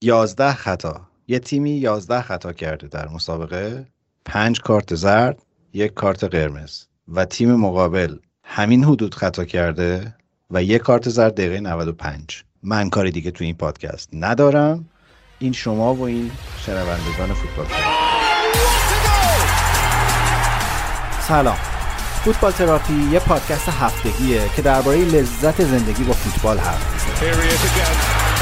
یازده خطا. یه تیمی یازده خطا کرده در مسابقه. پنج کارت زرد یک کارت قرمز. و تیم مقابل همین حدود خطا کرده و یک کارت زرد دقیقه 95 من کاری دیگه تو این پادکست ندارم. این شما و این شنوندگان فوتبال سلام. فوتبال تراپی یه پادکست هفتگیه که درباره لذت زندگی با فوتبال حرف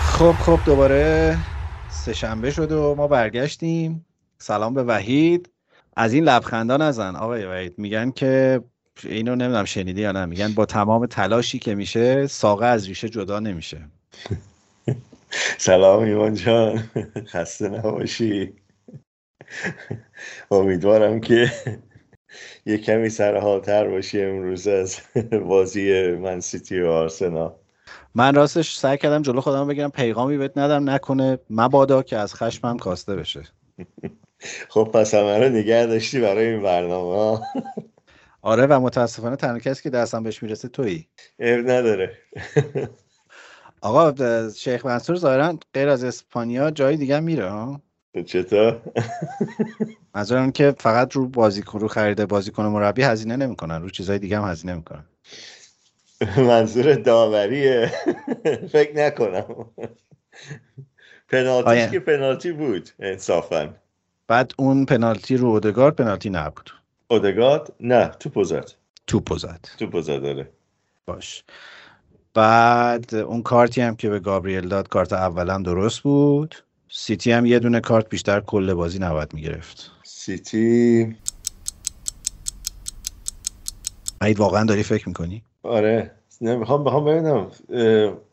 خب خب دوباره سهشنبه شد و ما برگشتیم. سلام به وحید. از این لبخندا نزن. آقای وحید میگن که اینو نمی‌دونم شنیدی یا نه. میگن با تمام تلاشی که میشه ساقه از ریشه جدا نمیشه. سلام ایمان جان. خسته نباشی. امیدوارم که یه کمی سرحالتر باشی امروز از بازی من سیتی و آرسنال. من راستش سعی کردم جلو خودم بگیرم پیغامی بهت ندم نکنه مبادا که از خشمم کاسته بشه. خب پس همه رو نگه داشتی برای این برنامه آره و متاسفانه تنها کسی که دستم بهش می‌رسه تویی. عیب نداره. آقا شیخ منصور ظاهرا غیر از اسپانیا جای دیگه میره ها؟ چطور؟ منظورم که فقط رو بازیکن رو خرید بازیکن مربی هزینه نمی‌کنن رو چیزای دیگه هم هزینه می‌کنن. منظور داوریه. فکر نکنم. پنالتی که پنالتی بود انصافا. بعد اون پنالتی رو اودگارد پنالتی نبود. اودگارد؟ نه تو پوزد تو پوزد تو پوزد داره باش. بعد اون کارتی هم که به گابریل داد کارت اولم درست بود. سیتی هم یه دونه کارت بیشتر کل بازی نباید می‌گرفت. سیتی. عید واقعا داری فکر می‌کنی؟ آره. نمی‌خوام بخوام ببینم.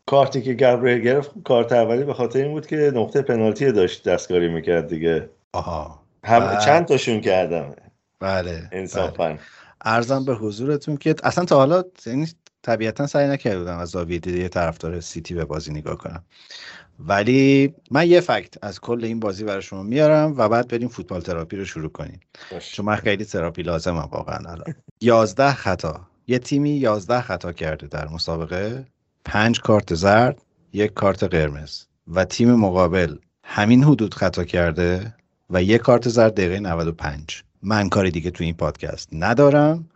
کارتی که گابریل گرفت کارت اولی به خاطر این بود که نقطه پنالتی داشت دستکاری می‌کرد دیگه. آها. هم بله. چند تاشون کردم. بله. انصافا. بله. ارزم به حضورتون که اصلا تا حالا یعنی طبیعتا سعی نکرده بودم از زاویه دید طرفدار سیتی به بازی نگاه کنم. ولی من یه fact از کل این بازی برای شما میارم و بعد بریم فوتبال تراپی رو شروع کنیم. چون من خیلی تراپی لازمم واقعا الان. یازده خطا. یه تیمی یازده خطا کرده در مسابقه. پنج کارت زرد یک کارت قرمز. و تیم مقابل همین حدود خطا کرده و یک کارت زرد دقیقه 95 من کاری دیگه تو این پادکست ندارم.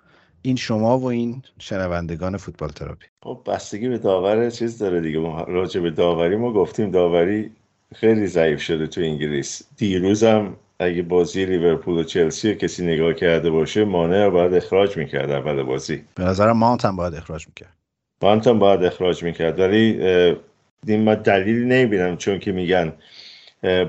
این شما و این شنوندگان فوتبال تراپی. خب بستگی به داور چیز داره دیگه. ما راجع به داوری ما گفتیم داوری خیلی ضعیف شده تو انگلیس. دیروزم اگه بازی لیورپول و چلسی کسی نگاه کرده باشه مانع باید اخراج می‌کرد اول بازی. به نظرم مانت هم باید اخراج می‌کرد. مانت هم باید اخراج می‌کرد. ولی این ما دلیلی نمی‌بینم چون که میگن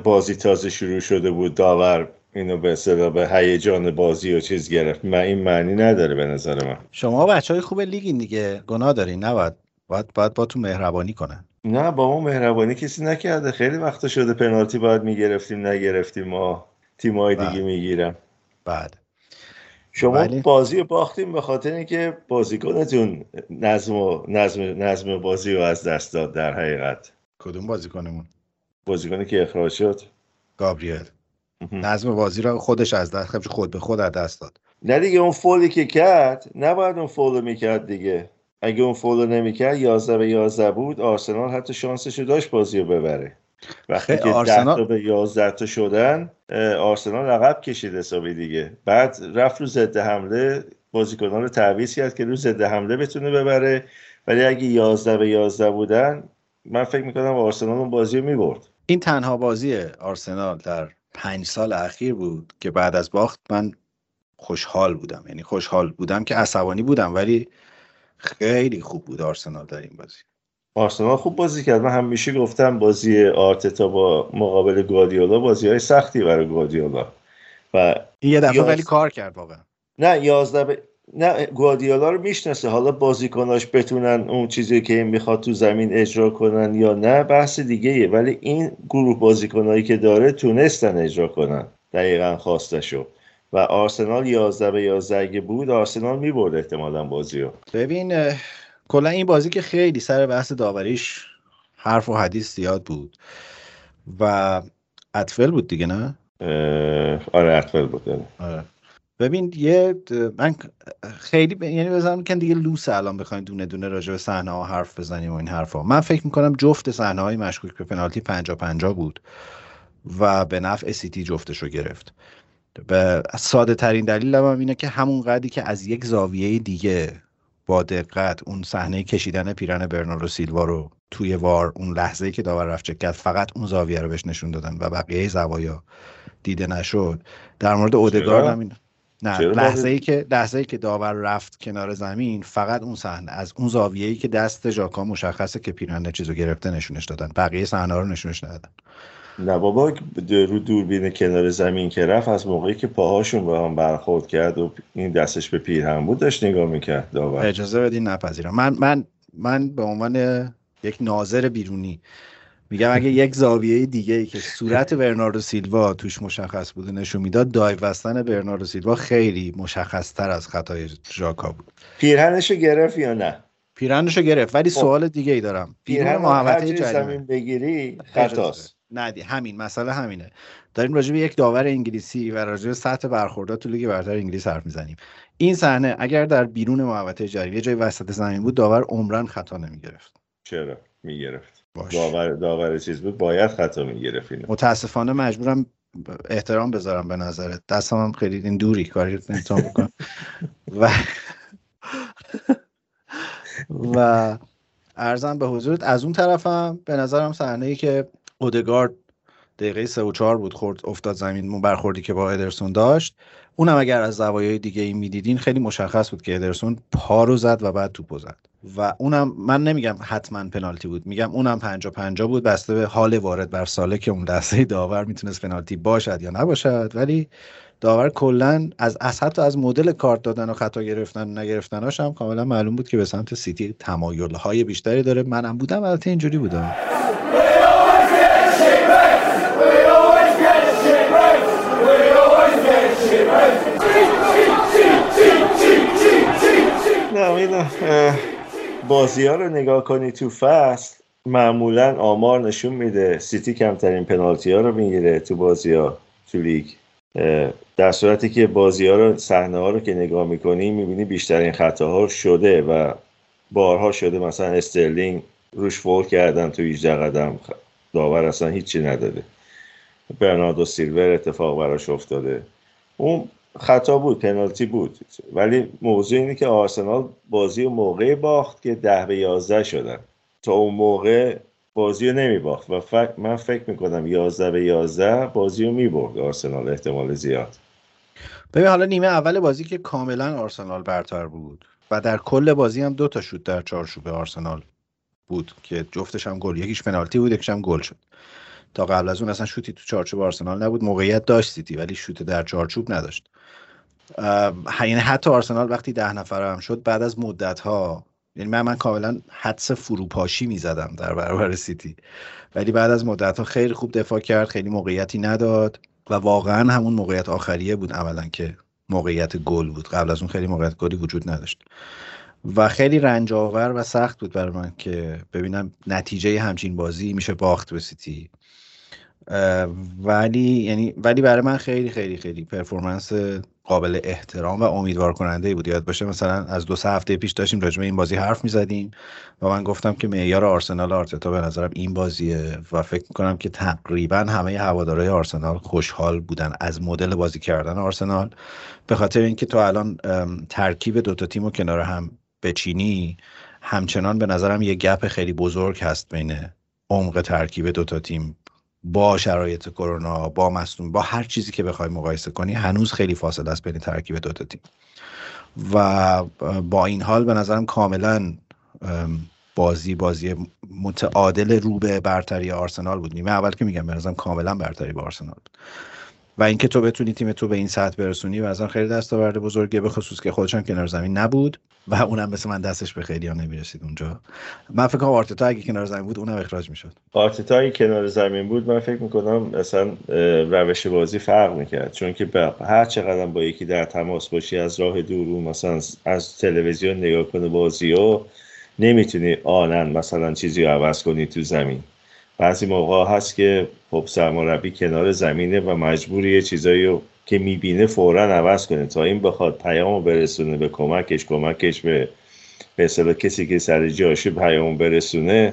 بازی تازه شروع شده بود داور اینو به اصطلاح به هیجان بازی و چیز گرفت. من این معنی نداره به نظر من. شما بچه های خوب لیگین دیگه. گناه دارین نباید. باید باید با تو مهربانی کنن. نه با ما مهربانی کسی نکرده. خیلی وقت شده پنالتی باید می‌گرفتیم نگرفتیم. ما تیمای دیگه بله. می‌گیرم بعد شما بله. بازی باختیم به خاطر اینکه بازیکنتون نظم و نظم نظم بازی رو از دست داد در حقیقت. کدوم بازیکنمون؟ بازیکنی که اخراج شد؟ گابریل. نظم بازی رو خودش از دست خود به خود از دست داد. نه دیگه اون فولی که کرد نباید اون فول می‌کرد دیگه. اگه اون فول نمی‌کرد 11 به 11 بود آرسنال حتی شانسش داشت بازی رو ببره. وقتی که آرسنال... 10 تا به 11 تا شدن آرسنال عقب کشید حسابی دیگه. بعد رفت رو ضد حمله بازیکنان رو تعویض کرد که رو ضد حمله بتونه ببره. ولی اگه 11 به 11 بودن من فکر می‌کنم آرسنال اون بازی رو می‌برد. این تنها بازی آرسنال در پنج سال اخیر بود که بعد از باخت من خوشحال بودم. یعنی خوشحال بودم که عصبانی بودم ولی خیلی خوب بود آرسنال در این بازی. آرسنال خوب بازی کرد. من همیشه گفتم بازی آرتتا با مقابل گادیولا بازی های سختی برای گادیولا و یه دفعه ولی کار کرد واقعا. نه 11 به نه گوادیالا رو می‌شناسه. حالا بازیکناش بتونن اون چیزی که این می‌خواد تو زمین اجرا کنن یا نه بحث دیگه ایه. ولی این گروه بازیکنایی که داره تونستن اجرا کنن. دقیقا خواستشو. و آرسنال 11 به 11 اگه بود آرسنال می‌برد احتمالا بازی رو ببین کلا این بازی که خیلی سر بحث داوریش حرف و حدیث زیاد بود. و اطفل بود دیگه نه؟ آره اطفل بود آره. ببین یه من خیلی ب... یعنی بزنم که دیگه لوس الان بخوایم دونه دونه راجع به صحنه ها حرف بزنیم و این حرفا. من فکر می‌کنم جفت صحنه های مشکوک به پنالتی 50 50 بود و به نفع سیتی جفتش رو گرفت. به ساده ترین دلیل هم اینه که همون قدری که از یک زاویه دیگه با دقت اون صحنه کشیدن پیرن برناردو سیلوا رو توی وار اون لحظه ای که داور رفت چک کرد فقط اون زاویه رو بهش نشون دادن و بقیه زوایا دیده نشد. در مورد اودگارد هم نه لحظه ای که لحظه ای که داور رفت کنار زمین فقط اون صحنه از اون زاویه ای که دست ژاکا مشخصه که پیرن چیزو گرفته نشونش دادن. بقیه صحنه رو نشونش ندادن. نه بابا رو دوربین کنار زمین که رفت از موقعی که پاهاشون به هم برخورد کرد و این دستش به پیرهن بود داشت نگاه می‌کرد داور. اجازه بدین نپذیرم. من من من به عنوان یک ناظر بیرونی میگم اگه یک زاویه دیگه ای که صورت برناردو سیلوا توش مشخص بوده نشون می‌داد دایو بستن برناردو سیلوا خیلی مشخص تر از خطای ژاکا بود. پیرهنشو گرفت یا نه؟ پیرهنشو گرفت ولی خب. سوال دیگه ای دارم. پیرهن محوطه جریمه بگیری؟ خطاست. ندی همین مسئله همینه. داریم راجع به یک داور انگلیسی و راجع به سطح برخوردات تو لیگ برتر انگلیس حرف می‌زنیم. این صحنه اگر در بیرون محوطه جریمه جای وسط زمین بود داور عمرن خطا نمی‌گرفت. چرا؟ می‌گرفت. داور داور چیز بود باید خطا می‌گرفت متاسفانه مجبورم احترام بذارم به نظرت. دستم هم خیلی این دوری کاری نمی‌تونم بکنم. و و ارزم به حضورت از اون طرفم به نظرم صحنه ای که اودگارد دقیقه سه و چهار بود خورد افتاد زمین برخوردی که با ادرسون داشت. اونم اگر از زوایای دیگه ای می‌دیدین خیلی مشخص بود که ادرسون پا رو زد و بعد توپو زد. و اونم من نمیگم حتما پنالتی بود. میگم اونم پنجا پنجا بود. بسته به حال وارد بر ساله که اون لحظه داور می‌تونست پنالتی باشد یا نباشد. ولی داور کلا از از حتی از مدل کارت دادن و خطا گرفتن و نگرفتناش هم کاملا معلوم بود که به سمت سیتی تمایل های بیشتری داره. منم بودم. البته اینجوری بودم. نه بازی ها رو نگاه کنی تو فصل معمولا آمار نشون میده. سیتی کمترین پنالتی ها رو می‌گیره تو بازی ها تو لیگ. در صورتی که بازی ها رو صحنه ها رو که نگاه می‌کنی می‌بینی بیشترین خطاها شده و بارها شده مثلا استرلینگ روش فول کردن تو 18 قدم. داور اصلا هیچی نداده. برناردو سیلوا اتفاق براش افتاده. اون خطا بود پنالتی بود. ولی موضوع اینه که آرسنال بازی و موقع باخت که ده به یازده شدن. تا اون موقع بازی رو نمی باخت و من فکر می‌کنم یازده به یازده بازی رو می برد آرسنال احتمال زیاد. ببین حالا نیمه اول بازی که کاملا آرسنال برتر بود و در کل بازی هم دو تا شد در چارچوب آرسنال بود که جفتش هم گل یکیش پنالتی بود یکیش هم گل شد. تا قبل از اون اصلا شوتی تو چارچوب آرسنال نبود. موقعیت داشت سیتی ولی شوت در چارچوب نداشت. یعنی حتی آرسنال وقتی ده نفر هم شد بعد از مدت ها یعنی من من کاملا حدس فروپاشی می‌زدم در برابر سیتی. ولی بعد از مدت ها خیلی خوب دفاع کرد خیلی موقعیتی نداد و واقعا همون موقعیت آخریه بود عملا که موقعیت گل بود. قبل از اون خیلی موقعیت گلی وجود نداشت. و خیلی رنج آور و سخت بود برای من که ببینم نتیجه همچین بازی میشه باخت به سیتی. ولی یعنی ولی برای من خیلی خیلی خیلی پرفورمنس قابل احترام و امیدوار کننده بود. یاد باشه مثلا از دو سه هفته پیش داشتیم راجع این بازی حرف می‌زدیم و من گفتم که معیار آرسنال آرتتا به نظرم این بازیه و فکر می‌کنم که تقریبا همه هوادارهای آرسنال خوشحال بودن از مدل بازی کردن آرسنال. به خاطر اینکه تو الان ترکیب دوتا تیم و کنار هم بچینی همچنان به نظرم یه گپ خیلی بزرگ هست بین عمق ترکیب دوتا تیم. با شرایط کرونا با مصنوع با هر چیزی که بخوای مقایسه کنی هنوز خیلی فاصله است بین ترکیب دو تا تیم. و با این حال به نظرم کاملا بازی بازی متعادل رو به برتری آرسنال بود. نیمه اول که میگم به نظرم کاملا برتری به آرسنال بود. و اینکه تو بتونی تیم تو به این سطح برسونی و از آن خیلی دستاورد بزرگه به خصوص که خودشان کنار زمین نبود و اونم مثل من دستش به خیلی ها نمی‌رسید اونجا. من فکر کنم آرتتا اگه کنار زمین بود اونم اخراج می‌شد. آرتتا اگه کنار زمین بود من فکر می‌کنم مثلا روش بازی فرق می‌کرد. چون که هر چقدر با یکی در تماس باشی از راه دور مثلا از تلویزیون نگاه کنه بازی ها نمی‌تونی آنن مثلا چیزی رو عوض کنی تو زمین. بعضی موقع هست که خب سرمربی کنار زمینه و مجبوری یه چیزایی رو که می‌بینه فورا عوض کنه. تا این بخواد پیام برسونه به کمکش کمکش به به کسی که سر جاشو پیام برسونه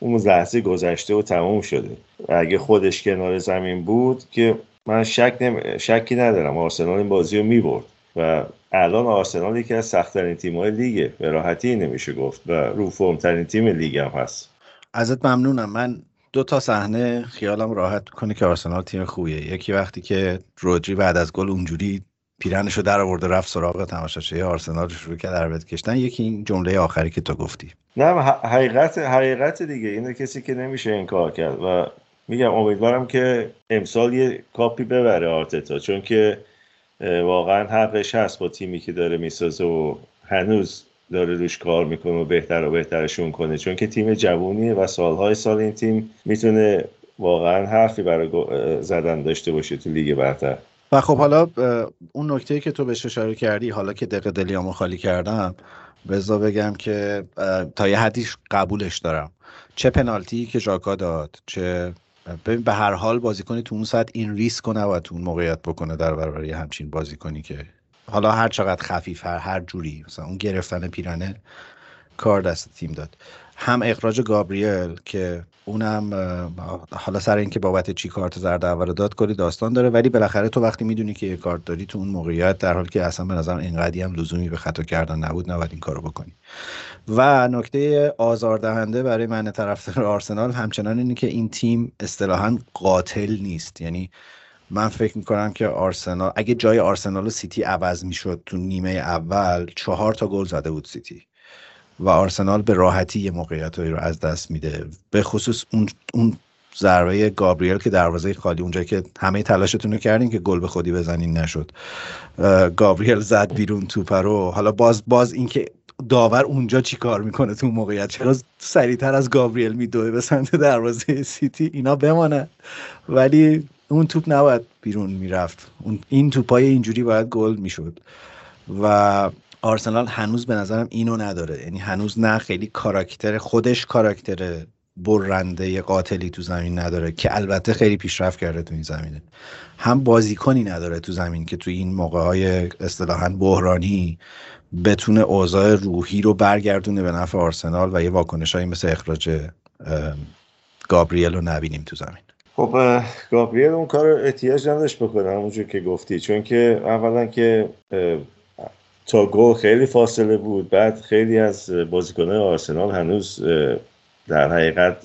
اون لحظه گذشته و تموم شده. و اگه خودش کنار زمین بود که من شک نم... شکی ندارم. آرسنال این بازی رو می‌برد. و الان آرسنال یکی از سختترین تیم‌های لیگه. به راحتی نمیشه گفت. و رو فرمترین تیم لیگ هم هست. ازت ممنونم. من دو تا صحنه خیالم راحت کنه که آرسنال تیم خوبیه. یکی وقتی که رودری بعد از گل اونجوری پیرنشو در آورده رفت سراغ تماشاچی آرسنال شروع کرد عربت کشتن یکی این جمله آخری که تو گفتی. نه حقیقت حقیقت دیگه اینو کسی که نمیشه این کار کرد و میگم امیدوارم که امسال یه کاپی ببره آرتتا چون که واقعا حقش هست با تیمی که داره می‌سازه و هنوز داره روش کار می‌کنه و بهتر و بهترشون کنه چون که تیم جوونیه و سالهای سال این تیم می‌تونه واقعا حرفی برای زدن داشته باشه تو لیگ برتر. و خب حالا اون نکته که تو بهش اشاره کردی حالا که دقیقه دلیامو خالی کردم بزا بگم که تا یه حدیش قبولش دارم. چه پنالتی که ژاکا داد چه ببین به هر حال بازیکنی تو اون ساعت این ریسک کنه و تو اون موقعیت بکنه در برابر همچین بازیکنی که حالا هر چقدر خفیف هر هر جوری مثلا اون گرفتن پیرنه کار دست تیم داد. هم اخراج گابریل که اونم حالا سر اینکه بابت چی کارت زرد اول داد کلی داستان داره ولی بالاخره تو وقتی می‌دونی که یه کارت داری تو اون موقعیت در حالی که اصلا به نظر اینقدی هم لزومی به خطا کردن نبود نباید این کارو بکنی. و نکته آزاردهنده برای من طرفدار آرسنال همچنان اینه که این تیم اصطلاحا قاتل نیست. یعنی من فکر می‌کنم که آرسنال اگه جای آرسنال و سیتی عوض می‌شد تو نیمه اول چهار تا گل زده بود سیتی. و آرسنال به راحتی یه موقعیت رو از دست میده. به خصوص اون اون ضربه گابریل که دروازه خالی اونجایی که همه تلاشتون رو کردین که گل به خودی بزنین نشد. گابریل زد بیرون توپ رو. حالا باز باز اینکه داور اونجا چی کار می‌کنه تو موقعیت؟ چرا سریعتر از گابریل میدوه به سمت دروازه سیتی؟ اینا بماند ولی اون توپ نباید بیرون می‌رفت. اون این توپای اینجوری باید گل می‌شد. و آرسنال هنوز به نظرم اینو نداره. یعنی هنوز نه خیلی کاراکتر خودش کاراکتر برنده قاتلی تو زمین نداره که البته خیلی پیشرفت کرده تو این زمینه. هم بازیکنی نداره تو زمین که تو این موقع های اصطلاحا بحرانی بتونه اوضاع روحی رو برگردونه به نفع آرسنال و یه واکنش مثل اخراج گابریل رو نبینیم تو زمین. خب گابریل اون کار احتیاج نداشت بکنه همونجور که گفتی. چون که اولا که تا گل خیلی فاصله بود بعد خیلی از بازیکنهای آرسنال هنوز در حقیقت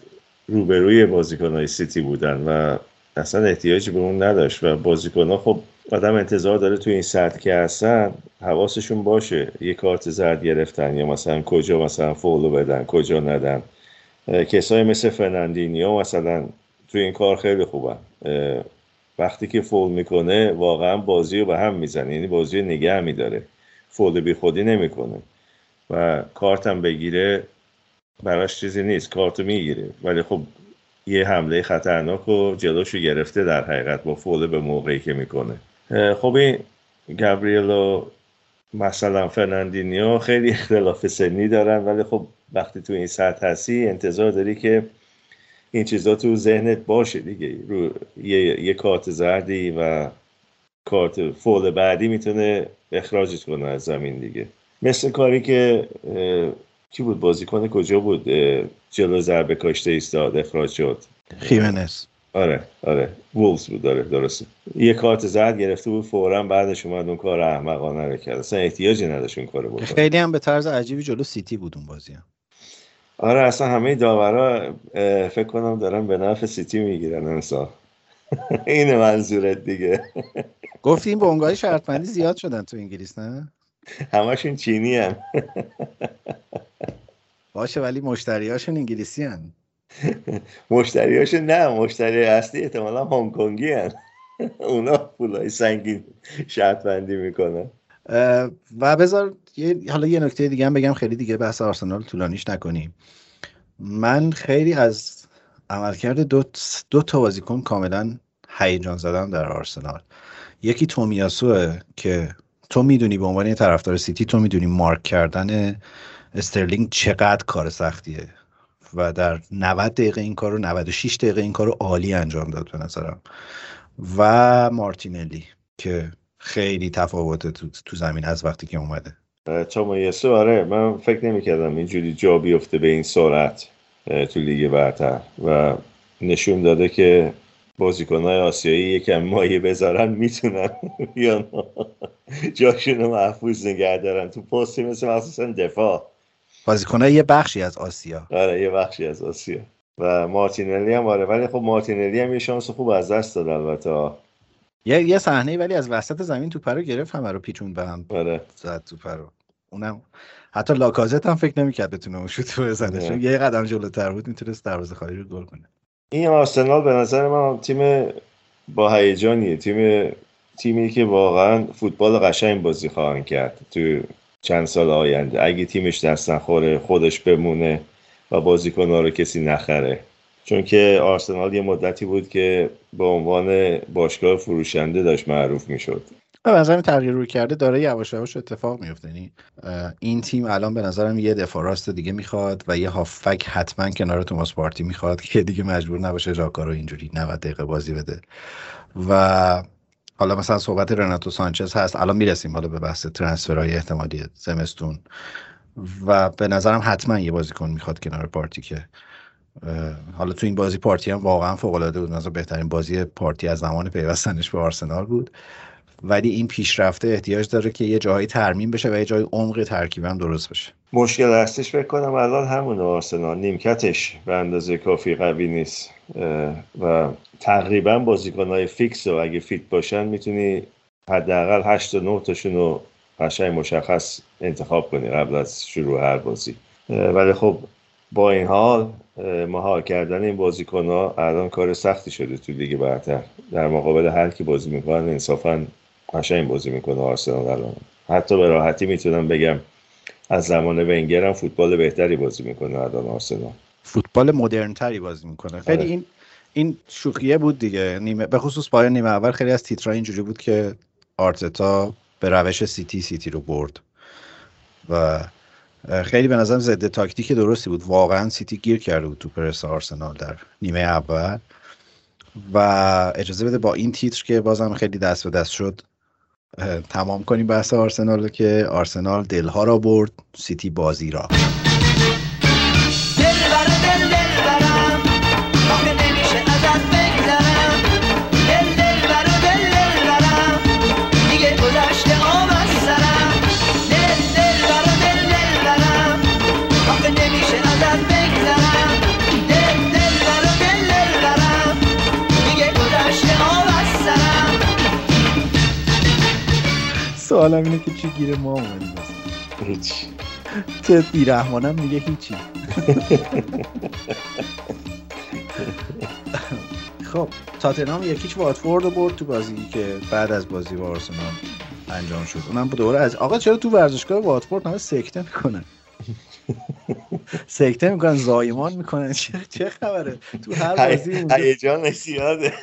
روبروی بازیکنهای سیتی بودن و اصلا احتیاجی به اون نداشت. و بازیکنها خب آدم انتظار داره تو این سطح که هستن حواسشون باشه یه کارت زرد گرفتن یا مثلا کجا مثلا فول بدن کجا ندن. کسایی مثل فرناندینیو مثلا تو این کار خیلی خوبه وقتی که فول می‌کنه واقعا بازی رو به هم می‌زنه. یعنی بازی رو نگه میداره. فول بی خودی نمی‌کنه. و کارتم بگیره براش چیزی نیست. کارتو می‌گیره. ولی خب یه حمله خطرناک و جلوشو گرفته در حقیقت با فول به موقعی که می‌کنه. خب این گابریل و مثلا فرناندینیو خیلی اختلاف سنی دارن. ولی خب وقتی تو این سطح هستی انتظار داری که این چیزا تو ذهنت باشه دیگه. رو یه, یه کارت زردی و کارت فول بعدی می‌تونه اخراجت کنه از زمین دیگه. مثل کاری که کی بود بازیکن کجا بود؟ جلو ضربه کاشته ایستاد اخراج شد. خیمنس. آره آره. وولز بود داره درسته. یه کارت زرد گرفته بود فورا بعدش اومد اون کار احمقانه رو کرد. اصلا احتیاجی نداشت اون کارو بکنه. خیلی هم به طرز عجیبی جلو سیتی بود اون بازی هم. آره اصلا همه داورا فکر کنم دارن به نفع سیتی می‌گیرن امسال این منظورت دیگه. گفتی این بونگای شرطمندی زیاد شدن تو انگلیس نه؟ همشون چینی هن. باشه ولی مشتریاشون انگلیسی هن. مشتریاشون نه مشتری اصلی احتمالا هنگ کنگی هن. اونا پولای سنگین شرط بندی می‌کنن. و بذار حالا یه نکته دیگه هم بگم خیلی دیگه بحث آرسنال طولانیش نکنیم. من خیلی از عملکرد دو, دو تا بازیکن کاملا هیجان زدم در آرسنال. یکی تومیاسوه که تو می‌دونی به عنوان طرفدار سیتی تو می‌دونی مارک کردن استرلینگ چقدر کار سختیه. و در 90 دقیقه این کار رو 96 دقیقه این کار رو عالی انجام داد به نظرم. و مارتینلی که خیلی تفاوته تو, تو زمین از وقتی که اومده. تومیاسو آره من فکر نمی‌کردم اینجوری جا بیفته به این سرعت تو لیگ برتر. و نشون داده که بازیکنهای آسیایی یکم مایه بذارن می‌تونن یا جاشون رو محفوظ نگه دارن. تو پستی مثل مخصوصا دفاع. بازیکنهای یه بخشی از آسیا. آره یه بخشی از آسیا. و مارتینلی هم آره ولی خب مارتینلی هم یه شانس خوب از دست داد البته. یه یه صحنه ولی از وسط زمین تو پرو گرفت همه رو پیچوند به هم آره. زد تو پرو اونم حتی لاکازت هم فکر نمی‌کرد بتونه اون شوت بزنه چون یه قدم جلوتر بود می‌تونست دروازه خالی رو گل کنه. این آرسنال به نظر من تیم با هیجانیه. تیم تیمی که واقعا فوتبال قشنگ بازی خواهند کرد تو چند سال آینده. اگه تیمش دست نخوره خودش بمونه و بازیکنها رو کسی نخره. چون که آرسنال یه مدتی بود که به عنوان باشگاه فروشنده داشت معروف می‌شد. به نظرم تغییر روی کرده داره یواش یواش اتفاق میفته یعنی این تیم الان به نظرم یه دفاع راست دیگه می‌خواد و یه هافک حتما کنار توماس پارتی می‌خواد که دیگه مجبور نباشه ژاکا رو اینجوری 90 دقیقه بازی بده. و حالا مثلا صحبت رناتو سانچز هست. الان می‌رسیم حالا به بحث ترنسفرهای احتمالی زمستون. و به نظرم حتما یه بازیکن می‌خواد کنار پارتی که حالا تو این بازی پارتی هم واقعا فوق العاده بود. مثلا بهترین بازی پارتی از زمان پیوستنش به آرسنال بود. ولی این پیشرفته احتیاج داره که یه جایی ترمیم بشه و یه جای عمق ترکیب هم درست بشه. مشکل هستش فکر کنم الان همون آرسنال. نیمکتش به اندازه کافی قوی نیست. و تقریبا بازیکنهای fix و اگه fit باشن می‌تونی حداقل 8 تا 9 تاشون رو قشنگ مشخص انتخاب کنی قبل از شروع هر بازی. ولی خب با این حال مهار کردن این بازیکن ها الان کار سختی شده تو لیگ برتر. در مقابل هر کی بازی می‌کنن انصافا قشنگ بازی می‌کنه آرسنال الان. حتی به راحتی می‌تونم بگم از زمان ونگر هم فوتبال بهتری بازی می‌کنه الان آرسنال. فوتبال مدرن تری بازی می‌کنه. خیلی آره. این این شوخیه بود دیگه. نیمه به خصوص پایان نیمه اول خیلی از تیترها اینجوری بود که آرتتا به روش سیتی سیتی رو برد. و خیلی به نظرم ضد تاکتیک درستی بود. واقعا سیتی گیر کرده بود تو پرس آرسنال در نیمه اول. و اجازه بده با این تیتر که بازم خیلی دست به دست شد تمام کنیم بحث آرسنال که آرسنال دلها را برد سیتی بازی را. سوالم اینه که چی گیر ما اومدیم هیچ. تو بیرحمانم میگه هیچی. خب تاتنهام یکیچ واتفورد رو برد تو بازی که بعد از بازی با آرسنال انجام شد. اونم دوره از آقا چرا تو ورزشگاه واتفورد همه سکته می‌کنن؟ سکته می‌کنن زایمان می‌کنن. چه خبره؟ تو هر بازی هیجان زیاده.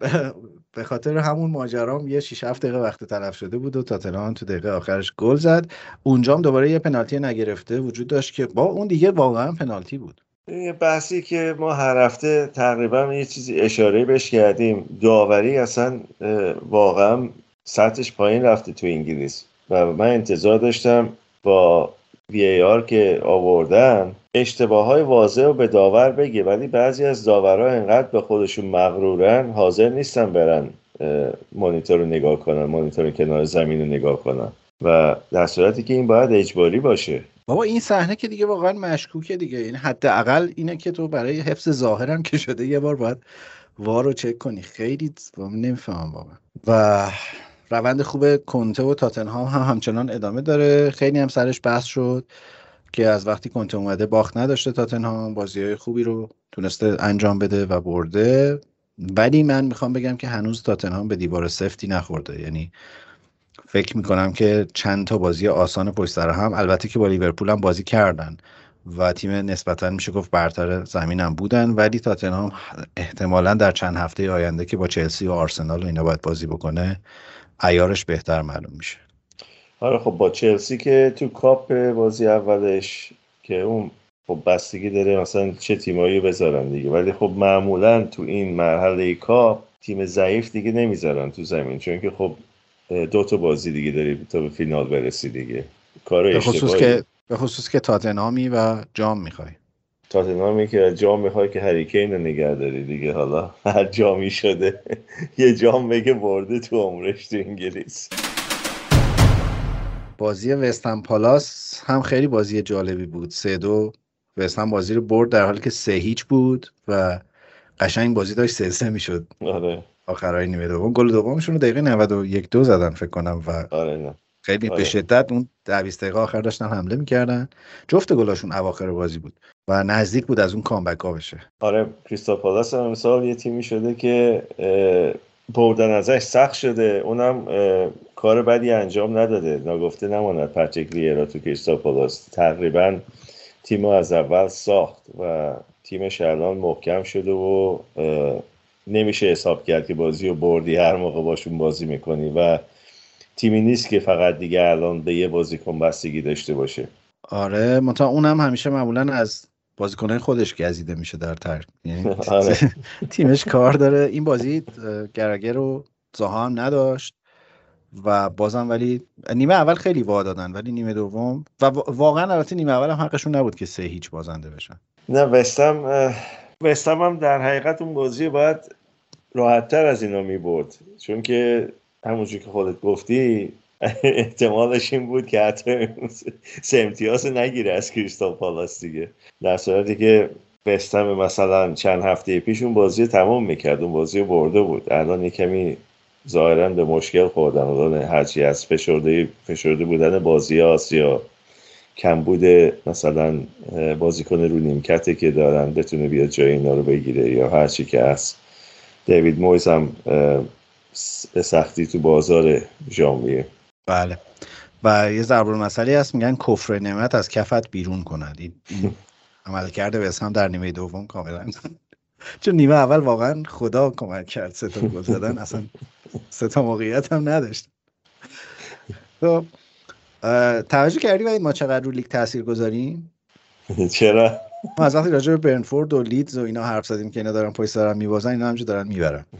به خاطر همون ماجرام یه 6 7 دقیقه وقت تلف شده بود و تاتنهام تو دقیقه آخرش گل زد. اونجام دوباره یه پنالتی نگرفته وجود داشت که با اون دیگه واقعا پنالتی بود. یه بحثی که ما هر هفته تقریبا یه چیزی اشاره بهش کردیم. داوری اصلا واقعا سطحش پایین رفته تو انگلیس. و من انتظار داشتم با وی آر که آوردن اشتباه های واضح رو به داور بگه ولی بعضی از داورها انقدر به خودشون مغرورن حاضر نیستن برن مانیتور رو نگاه کنن مانیتور کنار زمین رو نگاه کنن. و در صورتی که این باید اجباری باشه. بابا این صحنه که دیگه واقعا مشکوکه دیگه. این حداقل اینه که تو برای حفظ ظاهرم که شده یه بار باید وار رو چک کنی. خیلی نمی‌فهمم بابا و روند خوب کنته و تاتنهام هم همچنان ادامه داره. خیلی هم سرش بحث شد که از وقتی کنته اومده باخت نداشته تاتنهام بازی های خوبی رو تونسته انجام بده و برده. ولی من می‌خوام بگم که هنوز تاتنهام به دیوار سفتی نخورده. یعنی فکر می‌کنم که چند تا بازی آسان پشت سر هم البته که با لیورپول هم بازی کردن و تیم نسبتا میشه گفت برتر زمینم بودن. ولی تاتنهام احتمالا در چند هفته آینده که با چلسی و آرسنال و اینا باید بازی بکنه ایارش بهتر معلوم میشه. آره خب با چلسی که تو کاپ بازی اولش که اون خب بستگی داره مثلا چه تیمایی بذارن دیگه. ولی خب معمولا تو این مرحله کاپ تیم ضعیف دیگه نمی‌ذارن تو زمین. چون که خب دو تا بازی دیگه داری تا به فینال برسی دیگه. کار به خصوص که به خصوص که تاتنامی و جام می‌خوای. تاتنامی که جام می‌خوای که هریکین رو نگه داری دیگه حالا هر جامی شده. یه جام بگه برده تو عمرش تو انگلیس. بازی وستن پالاس هم خیلی بازی جالبی بود. سه دو. وستن بازی رو برد در حالی که سه هیچ بود و قشنگ بازی داشت سه سه می‌شد. آره. آخرای نیمه دوم. گل دومشون رو دقیقه 91 دو زدن فکر کنم و آره نه. خیلی آره. به شدت اون 20 دقیقه آخر داشتن حمله می‌کردن. جفت گلاشون اواخر بازی بود. و نزدیک بود از اون کامبک ها بشه. آره کریستال پالاس هم امسال یه تیمی شده که بردن ازش سخت شده. اونم کار بدی انجام نداده. نگفته نماند پچک را تو کریستال پالاس. تقریبا تیم از اول ساخت و تیمش الان محکم شده و نمیشه حساب کرد که بازی رو بردی. هر موقع باشون بازی می‌کنی و تیمی نیست که فقط دیگه الان به یه بازیکن بستگی داشته باشه. آره منتها اونم همیشه معمولا از بازیکنهای خودش گزیده میشه در ترک یعنی آره. تیمش کار داره. این بازی گرگر رو زها هم نداشت و بازم ولی نیمه اول خیلی وا دادن ولی نیمه دوم و واقعا البته نیمه اول هم حقشون نبود که سه هیچ بازنده بشن. نه وستم وستم هم در حقیقت اون بازی باید راحتتر از اینا می برد چون که همونجور که خودت گفتی احتمالش این بود که حتی سه امتیاز نگیره از کریستال پالاس دیگه. در صورتی که بستم مثلا چند هفته پیش اون بازی تمام می‌کرد. اون بازی برده بود. الان کمی ظاهرا به مشکل خوردن. الان هرچی از فشرده فشرده بودن بازی آسیا کم بوده مثلا بازیکن رو نیمکته که دارن بتونه بیاد جای اینا رو بگیره یا هرچی که هست. دیوید مویز هم به سختی تو بازار ژانویه. بله. و یه ضرب مسئله هست میگن کفر نعمت از کفت بیرون کند. این عمل کرده به هم در نیمه دوم کاملا. چون نیمه اول واقعا خدا کمک کرد سه تا گل زدن اصلا سه تا موقعیت هم نداشت. تو توجه کردی و ما چقدر رو لیگ تاثیر گذاریم؟ چرا؟ ما از وقتی راجع به برنفورد و لیدز و اینا حرف زدیم که اینا دارن پشت سرم میبازن اینا همجور دارن می‌برن.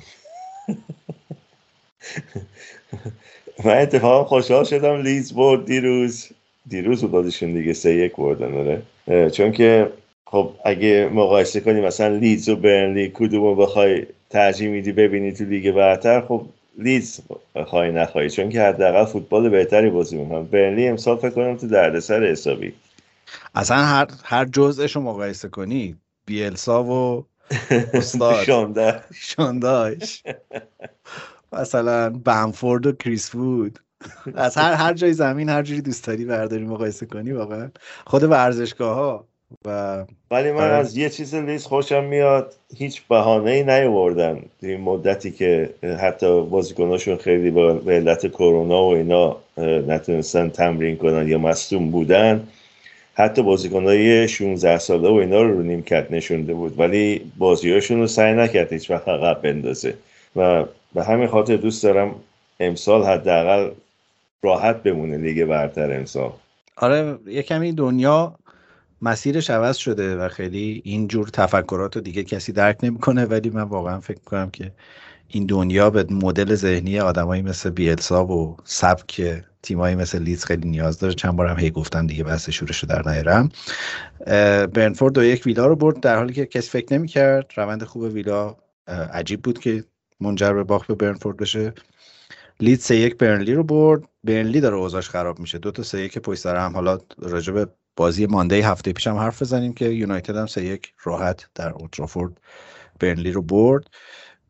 من اتفاقا خوشحال شدم لیدز برد دیروز. دیروز بودشون دیگه سه یک بردن آره. چون که خب اگه مقایسه کنی مثلا لیدز و برنلی کدومو بخوای ترجیح میدی ببینی تو لیگ برتر خب لیدز خواهی نخواهی. چون که حداقل فوتبال بهتری بازی می‌کنن برنلی امسال فکر کنم تو دردسر حسابی. اصلا هر هر جزءش رو مقایسه کنی بیلسا و استاد. شانداش. مثلا بنفورد و کریس فود از هر هر جای زمین هر جوری دوست داری برداری مقایسه کنی واقعا. خود ورزشگاه ها و ولی من آره. از یه چیز لیست خوشم میاد هیچ بهانه ای نیاوردن این مدتی که حتی بازیکناشون خیلی با علت کرونا و اینا نتونستن تمرین کنن یا مصدوم بودن. حتی بازیکنای 16 ساله و اینا رو رو نیمکت نشونده بود. ولی بازیاشون رو سعی نکرد هیچ وقت عقب بندازه. و به همین خاطر دوست دارم امسال حداقل راحت بمونه لیگ برتر امسال. آره یه کمی دنیا مسیرش عوض شده و خیلی اینجور تفکرات رو دیگه کسی درک نمی‌کنه ولی من واقعا فکر کنم که این دنیا به مدل ذهنی آدمایی مثل بیلسا و سبک تیمایی مثل لیز خیلی نیاز داره. چند بارم هی گفتم دیگه بحث شورش در نیرم برنفورد دو یک ویلا رو برد. در حالی که کسی فکر نمی‌کرد روند خوب ویلا عجیب بود که منجر به باخت به برنفورد بشه. لیدز سه یک برنلی رو برد. برنلی داره اوضاعش خراب میشه. دو تا سه یک پشت سر هم. حالا راجع به بازی مانده هفته پیشم حرف بزنیم که یونایتد هم سه یک راحت در اوترافورد برنلی رو برد.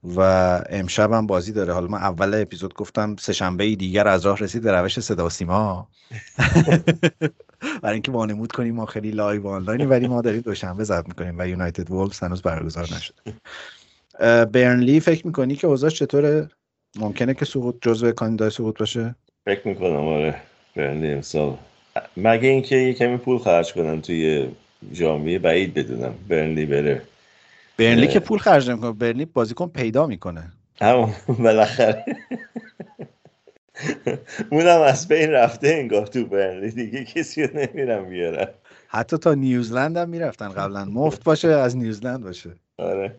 و امشب هم بازی داره. حالا من اول اپیزود گفتم سه شنبه دیگر از راه رسید به روش صدا سیما. برای اینکه وانمود کنیم ما خیلی live online ی ولی ما داریم دوشنبه ضبط می‌کنیم و یونایتد وولفز هنوز برگزار نشده. برنلی فکر می‌کنی که اوضاع چطوره؟ ممکنه که سقوط جزو کاندیدای سقوط باشه؟ فکر می‌کنم آره. برنلی امسال. مگه اینکه یه کمی پول خرج کنن توی جامعه بعید بدونم برنلی بره. برنلی که پول خرج نمی‌کنه برنلی بازیکن پیدا می‌کنه. همون بالاخره. اونم از بین رفته انگار تو برنلی دیگه کسی رو نمیرم بیارم. حتی تا نیوزلند هم می‌رفتن قبلا. مفت باشه از نیوزلند باشه. آره.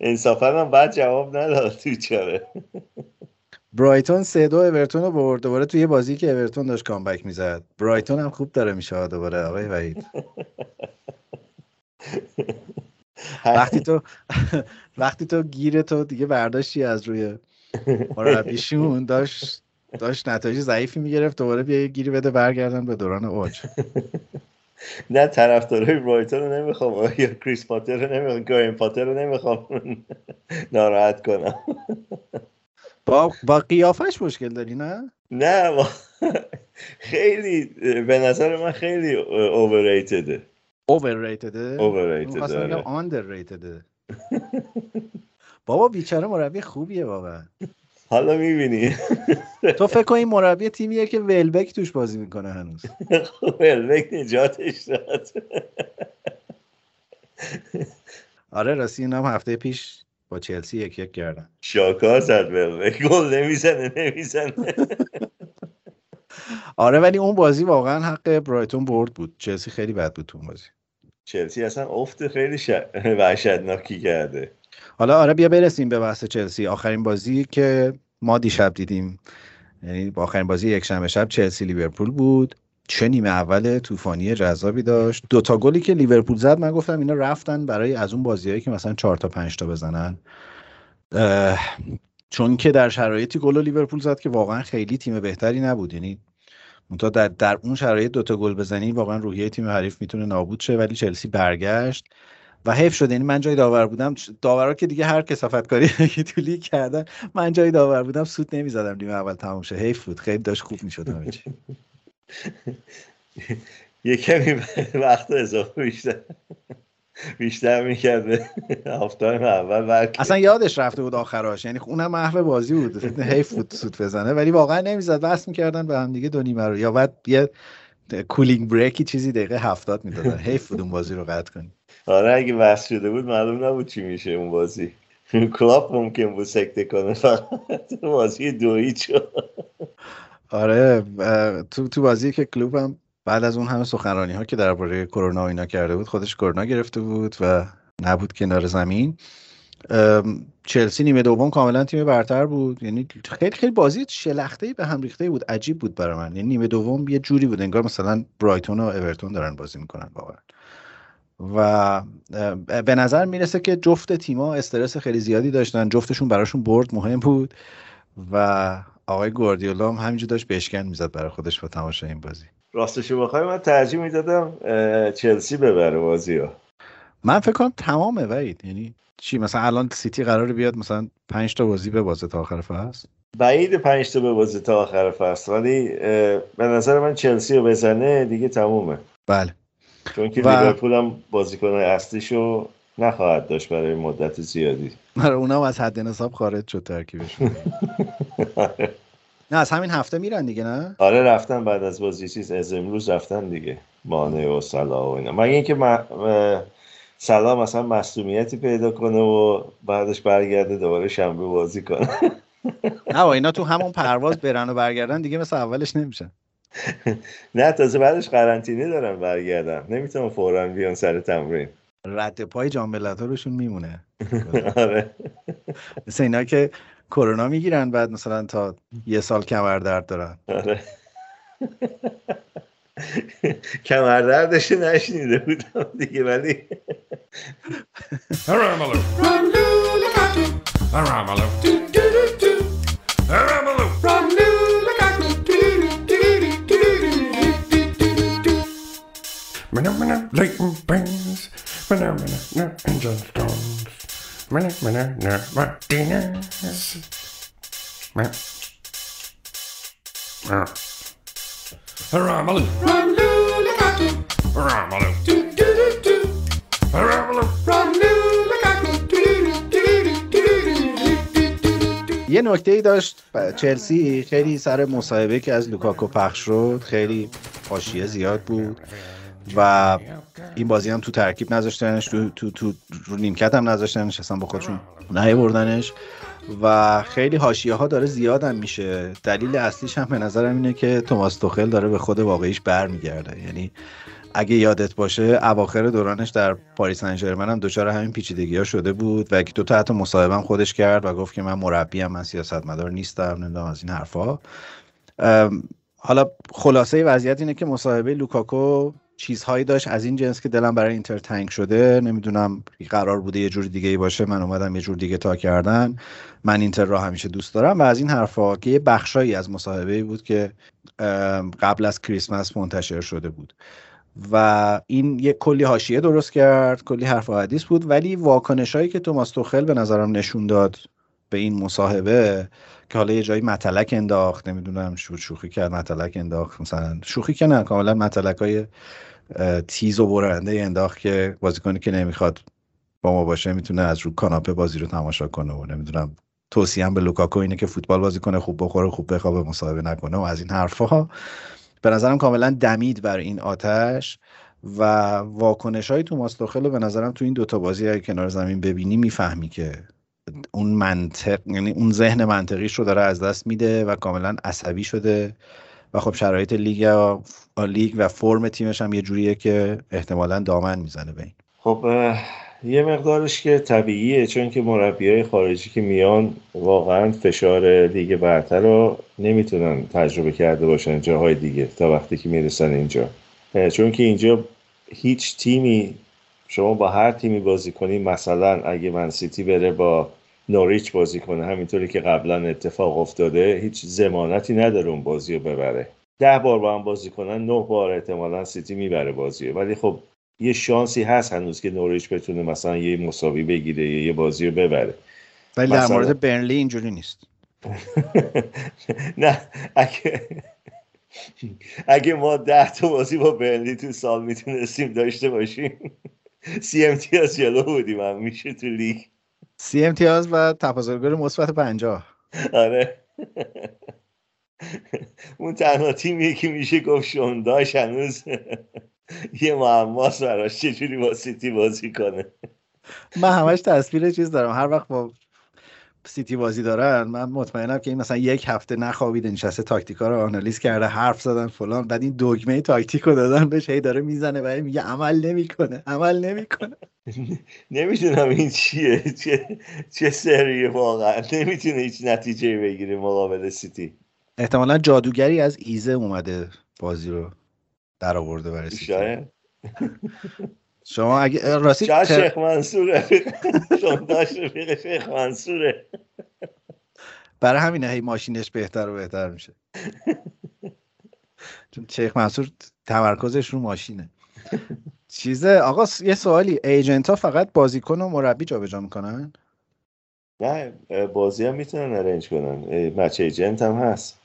انصافا هم بعد جواب نداد. تو چاره. برایتون سه دو اورتون رو برد. دوباره توی بازی که اورتون داشت کامبک می‌زد. برایتون هم خوب داره میشه دوباره آقای وحید. وقتی تو وقتی تو گیر تو دیگه برداشتی از روی مربیشون داشت داشت نتایج ضعیفی می‌گرفت. دوباره بیا یه گیری بده برگردن به دوران اوج. نه طرفدارای برایتون رو نمی‌خوام. یا کریس پاتر رو نمی‌خوام گرین پاتر رو نمی‌خوام. ناراحت کنم. با با قیافش مشکل داری نه؟ نه خیلی به نظر من خیلی اوورریتده اوورریتده اوورریتده آندرریتده بابا بیچاره مربی خوبیه واقعا. حالا می‌بینی. تو فکر کن این مربی تیمیه که ولبک توش بازی می‌کنه هنوز. ولبک نجاتش داد. آره راستی این هم هفته پیش با چلسی یک یک کردن. شاکار زد ولبک. گل نمی‌زنه نمی‌زنه. آره ولی اون بازی واقعا حق برایتون برد بود. چلسی خیلی بد بود اون بازی. چلسی اصلا افت خیلی ش... وحشتناکی کرده. حالا آره بیا برسیم به بحث چلسی. آخرین بازی که ما دیشب دیدیم یعنی با آخرین بازی یک شنبه شب چلسی لیورپول بود. چه نیمه اول طوفانی جذابی داشت. دو تا گلی که لیورپول زد من گفتم اینا رفتن برای از اون بازیهایی که مثلا 4 تا 5 تا بزنن. چون که در شرایطی گل لیورپول زد که واقعا خیلی تیم بهتری نبود. یعنی منتها در در اون شرایط دوتا گل بزنی واقعا روحیه تیم حریف می‌تونه نابود شه ولی چلسی برگشت. و حیف شد. یعنی من جای داور بودم. داورا که دیگه هر کثافت کاری که تو لیگ کردن من جای داور بودم. سوت نمی‌زدم. نیمه اول تموم شه. حیف بود. خیلی داشت خوب می‌شد همه یه کمی وقت اضافه بیشتر بیشتر می‌کرد. به هفتای اول اصلا یادش رفته بود آخراش. یعنی اونم محو بازی بود. حیف بود سوت بزنه. ولی واقعا نمی‌زد. وصل می‌کردن به هم دیگه دو نیمه رو. یا بعد یه cooling break ی چیزی دقیقه هفتاد می‌دادن. حیف بود اون بازی رو قطع کنی. آره اگه وصل شده بود معلوم نبود چی میشه اون بازی. کلاپ ممکن بود سکته کنه فقط بازی دویی آره تو تو بازی که کلوب هم بعد از اون همه سخنرانی ها که درباره کرونا و اینا کرده بود خودش کرونا گرفته بود و نبود کنار زمین. چلسی نیمه دوم کاملا تیم برتر بود. یعنی خیلی خیلی بازی شلخته به هم ریخته بود. عجیب بود برای من. یعنی نیمه دوم یه جوری بود. انگار مثلا برایتون و اورتون دارن بازی می‌کنن واقعا. و به نظر می‌رسه که جفت تیما استرس خیلی زیادی داشتن جفتشون براشون برد مهم بود و آقای گواردیولا هم همینجور داشت بشکن می‌زد برای خودش با تماشای این بازی. راستش بخوای من ترجیح می‌دادم چلسی ببره بازی ها من فکر کنم تمامه وید یعنی چی؟ مثلا الان سیتی قرار بیاد مثلا 5 تا بازی به بازه تا آخر فصل؟ بعید 5 تا به بازی تا آخر فصل ولی به نظر من چلسی رو بزنه دیگه تمومه. بله. چون که و... لیورپول هم بازیکن اصلیشو نخواهد داشت برای مدت زیادی. آره اونم از حد نصاب خارج شد ترکیبش. نه از همین هفته میرن دیگه نه؟ آره رفتن بعد از بازی چیز از امروز رفتن دیگه مانه و سلا و اینا. مگه اینکه. سلا مثلا مصومیتی پیدا کنه و بعدش برگرده دوباره شنبه بازی کنه؟ نه اینا تو همون پرواز برن و برگردن دیگه مثل اولش نمیشن نه تازه بعدش قرنطینه دارن برگردن نمی‌تونم فورا بیان سر تمرین. رد پای جام روشون میمونه. آره. مثل اینا که کرونا می‌گیرن بعد مثلا تا یه سال کمر درد دارن. آره. کمر دردش نشنیده بودم دیگه ولی Baines, and Stones, do do do do. یه نکته ای داشت چلسی خیلی سر مصاحبه که از لوکاکو پخش شد خیلی حاشیه زیاد بود و این بازی هم تو ترکیب نذاشتنش تو تو تو رو نیمکت هم نذاشتنش اصلا با خودشون بردنش و خیلی حاشیه ها داره زیادم میشه. دلیل اصلیش هم به نظرم اینه که توماس توخل داره به خود واقعیش برمیگرده. یعنی اگه یادت باشه اواخر دورانش در پاریس سن هم دچار همین پیچیدگی ها شده بود و دو تا حتی مصاحبه خودش کرد و گفت که من مربی من سیاستمدار نیستم نمی‌دونم از این حرفا. حالا خلاصه وضعیت اینه که مصاحبه لوکاکو چیزهایی داشت. از این جنس که دلم برای اینتر تنگ شده نمی‌دونم قرار بوده یه جور دیگه باشه. من اومدم یه جور دیگه تا کردن. من اینتر را همیشه دوست دارم و از این حرفا که یه بخشایی از مصاحبه بود که قبل از کریسمس منتشر شده بود. و این یه کلی حاشیه درست کرد کلی حرف و حدیث بود ولی واکنش هایی که توماس توخل به نظرم نشون داد به این مصاحبه که حالا یه جایی متلک انداخت نمی‌دونم شو شوخی کرد متلک انداخت مثلا شوخی که نه کاملا متلک های تیز و برنده انداخت که بازیکنی که نمی‌خواد با ما باشه می‌تونه از رو کاناپه بازی رو تماشا کنه و نمی‌دونم توصیه به لوکاکو اینه که فوتبال بازی کنه خوب بخوره خوب بخوابه مصاحبه نکنه و از این حرفها به نظرم کاملا دمید بر این آتش و واکنش های توماس توخل به نظرم تو این دوتا بازی های کنار زمین ببینی می‌فهمی که اون منطق یعنی اون ذهن منطقیش رو داره از دست میده و کاملا عصبی شده. و خب شرایط لیگ و لیگ و فرم تیمش هم یه جوریه که احتمالا دامن می‌زنه به این. خب یه مقدارش که طبیعیه چون که مربی های خارجی که میان واقعا فشار لیگ برتر رو نمی‌تونن تجربه کرده باشن جاهای دیگه تا وقتی که می‌رسن اینجا. چون که اینجا هیچ تیمی شما با هر تیمی بازی کنی مثلا اگه من سیتی بره با نوریچ بازی کنه همینطوری که قبلا اتفاق افتاده هیچ زمانتی نداره اون بازی رو ببره. ده بار با هم بازی کنن نه بار احتمالا سیتی می‌بره بازی ولی خب یه شانسی هست هنوز که نوریچ بتونه مثلا یه مساوی بگیره یه بازی رو ببره. ولی در مورد برنلی اینجوری نیست. نه اگه اگه ما ده تا بازی با برنلی تو سال می‌تونستیم داشته باشیم. سی امتیاز جلو بودیم هم میشه تو لیگ. سی امتیاز و تفاضل مثبت پنجاه. آره. اون تنها تیمیه که میشه گفت شون دایچ هنوز. یه معماست براش چجوری با سیتی بازی کنه. من همش تصویر چیز دارم. هر وقت با سیتی بازی دارن من مطمئنم که این مثلا یک هفته نخوابیده نشسته تاکتیکا رو آنالیز کرده حرف زدن فلان بعد این دگمه تاکتیک رو دادن بهش هی داره می‌زنه و میگه عمل نمی‌کنه عمل نمی‌کنه. نمی‌دونم این چیه چه چه سریه واقعا. نمی‌تونه هیچ نتیجه بگیره مقابل سیتی. احتمالا جادوگری از ایزه اومده بازی رو در آورده برای سیتی. شما اگه راستی شاید شیخ منصوره. داشت رفیق شیخ منصوره. برای همینه هی ماشینش بهتر و بهتر میشه. چون شیخ منصور تمرکزش رو ماشینه. چیزه؟ آقا یه سوالی. ایجنت ها فقط بازیکن و مربی جابجا می‌کنن؟ نه بازی هم می‌تونن ارنج کنن. مچ ایجنت هم هست.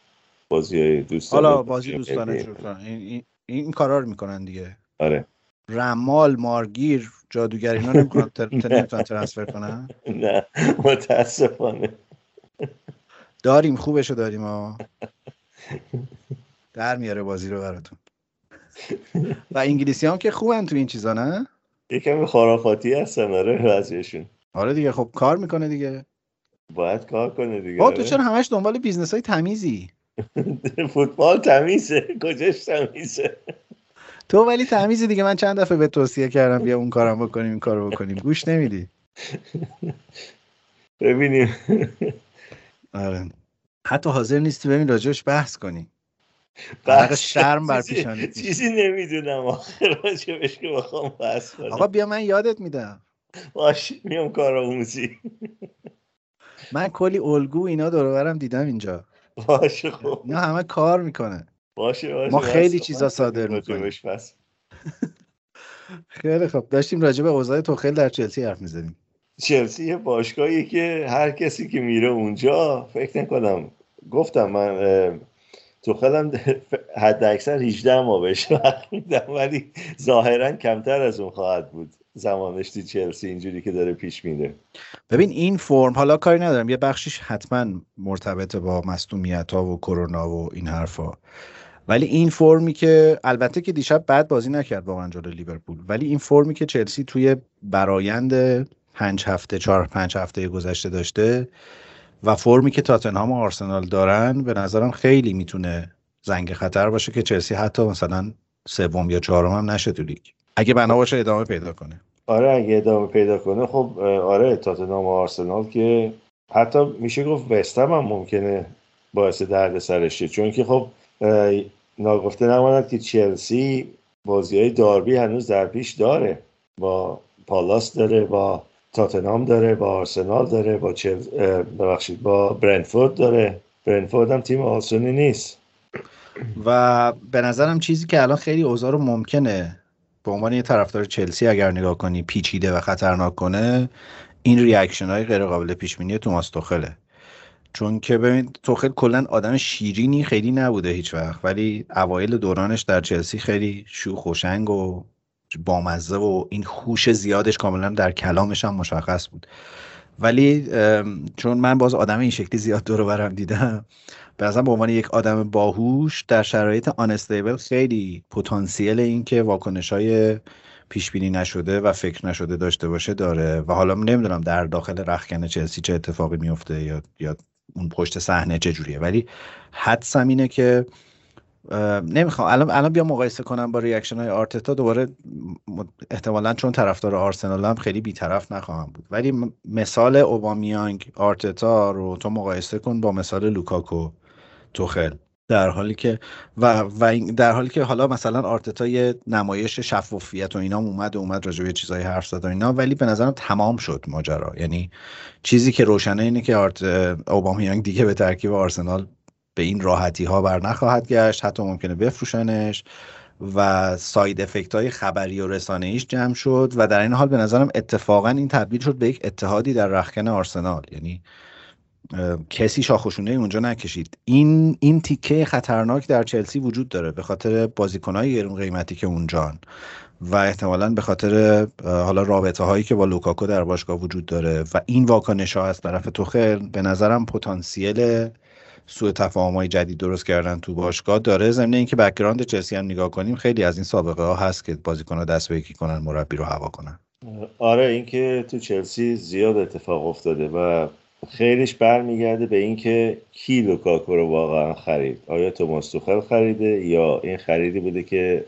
بازی دوستانه حالا بازی دوستانه این, این, این کارا رو می‌کنن دیگه. آره. رمال مارگیر جادوگر اینا نمی‌تونن ترنسفر کنن؟ نه متاسفانه. داریم خوبشو داریم ها در میاره بازی رو براتون. و انگلیسی هم که خوبن تو این چیزا نه؟ یکم خرافاتی هستن آره بعضیشون. آره دیگه خب کار می‌کنه دیگه. باید کار کنه دیگه تو آره. چرا همش دنبال business های تمیزی؟ فوتبال تمیزه کجاش تمیزه؟ تو ولی تمیزی دیگه. من چند دفعه به تو توصیه کردم بیا اون کارم بکنیم این کارو بکنیم. گوش نمیدی. ببینیم. آره. حتی حاضر نیستی ببین راجعش بحث کنیم بحث شرم بر پیشانی چیزی نمی‌دونم آخر راجبش که بخوام بحث کنم. آقا بیا من یادت میدم. باش میام کارآموزی من کلی الگو اینا دور دیدم اینجا. باشه خب. اینا همه کار می‌کنه باشه باشه ما خیلی چیزا صادر می‌کنیم. خیلی خوب داشتیم راجع به اوضاع توخیل در چلسی حرف می‌زنیم چلسی یه باشگاهی که هر کسی که میره اونجا فکر نکنم گفتم من تو خلم حد اکثر 18 ما بهش وقت میدم ولی ظاهرا کمتر از اون خواهد بود زمانش تو چلسی اینجوری که داره پیش میره. ببین این فرم حالا کاری ندارم. یه بخشیش حتما مرتبط با مصدومیت ها و کرونا و این حرفا. ولی این فرمی که البته که دیشب بعد بازی نکرد واقعا جلو لیورپول ولی این فرمی که چلسی توی برایند پنج هفته چهار پنج هفته گذشته داشته و فرمی که تاتنهام و آرسنال دارن به نظرم خیلی می‌تونه زنگ خطر باشه که چلسی حتی مثلا سوم یا چهارم هم نشه تو لیگ. اگه بنا باشه ادامه پیدا کنه. آره اگه ادامه پیدا کنه خب آره تاتنهام و آرسنال که حتی میشه گفت وستم هم ممکنه باعث درد سرشه چون که خب ناگفته نماند که چلسی بازی های داربی هنوز در پیش داره. با پالاس داره با تاتنام داره با آرسنال داره با چل... ببخشید با برنفورد داره. برنفورد هم تیم آسونی نیست. و به نظرم چیزی که الان خیلی اوضاع رو ممکنه به عنوان یه طرفدار چلسی اگر نگاه کنی پیچیده و خطرناک کنه این reaction های غیر قابل پیش بینی توماس توخله. چون که ببین توخل کلا آدم شیرینی خیلی نبوده هیچ وقت ولی اوایل دورانش در چلسی خیلی شوخ و شنگ و بامزه و این خوش زیادش کاملا در کلامش هم مشخص بود. ولی چون من باز آدم این شکلی زیاد دور برم دیدم به به عنوان یک آدم باهوش در شرایط آنستیبل خیلی پتانسیل این که واکنش های پیش بینی نشده و فکر نشده داشته باشه داره و حالا نمی‌دونم در داخل رخکن چلسی چه اتفاقی میفته یا یا اون پشت صحنه چه جوریه. ولی حدسم اینه که نمی‌خوام. الان الان بیا مقایسه کنم با reaction های آرتتا. دوباره احتمالا چون طرفدار آرسنال هم خیلی بیطرف نخواهم بود. ولی مثال اوبامیانگ آرتتا رو تو مقایسه کن با مثال لوکاکو توخل در حالی که و, و در حالی که حالا مثلا آرتتا یه نمایش شفافیت و اینا اومد و اومد راجع به چیزای حرف زد و اینا ولی به نظرم تمام شد ماجرا. یعنی چیزی که روشنه اینه که آرت اوبامیانگ دیگه به ترکیب آرسنال به این راحتی ها بر نخواهد گشت حتی ممکنه بفروشنش و side effect های خبری و رسانه ایش جمع شد و در این حال به نظرم اتفاقا این تبدیل شد به یک اتحادی در رختکن آرسنال. یعنی کسی شاخ و شونه اونجا نکشید. این این تیکه خطرناک در چلسی وجود داره به خاطر بازیکنهای گرون قیمتی که اونجان و احتمالا به خاطر حالا رابطه هایی که با لوکاکو در باشگاه وجود داره و این واکنش ها از طرف توخل به نظرم پتانسیل سوء تفاهم های جدید درست کردن تو باشگاه داره. ضمن اینکه background چلسی هم نگاه کنیم خیلی از این سابقه ها هست که بازیکن ها دست به یکی کنن مربی رو هوا کنن. آره اینکه تو چلسی زیاد اتفاق افتاده و خیلیش برمیگرده به اینکه کی لوکاکو رو واقعا خرید؟ آیا توماس توخل خریده یا این خریدی بوده که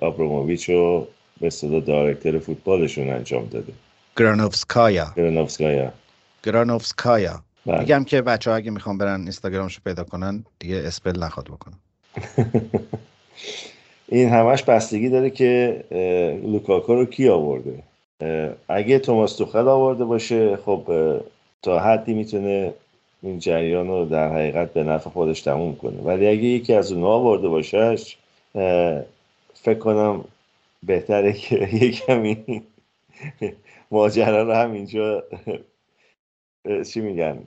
آبراموویچ رو به اصطلاح director فوتبالشون انجام داده؟ گرانوفسکایا. گرانوفسکایا. گرانوفسکایا. بله. میگم که بچه ها اگه می‌خوام برن اینستاگرامشو پیدا کنن دیگه اسپل نخواد بکنن. این همش بستگی داره که لوکاکو رو کی آورده؟ اگه توماس توخل آورده باشه خب تا حدی می‌تونه این جریان رو در حقیقت به نفع خودش تموم کنه. ولی اگه یکی از اونها آورده باشهش فکر کنم بهتره که یکمی ماجرا رو همینجا چی میگن؟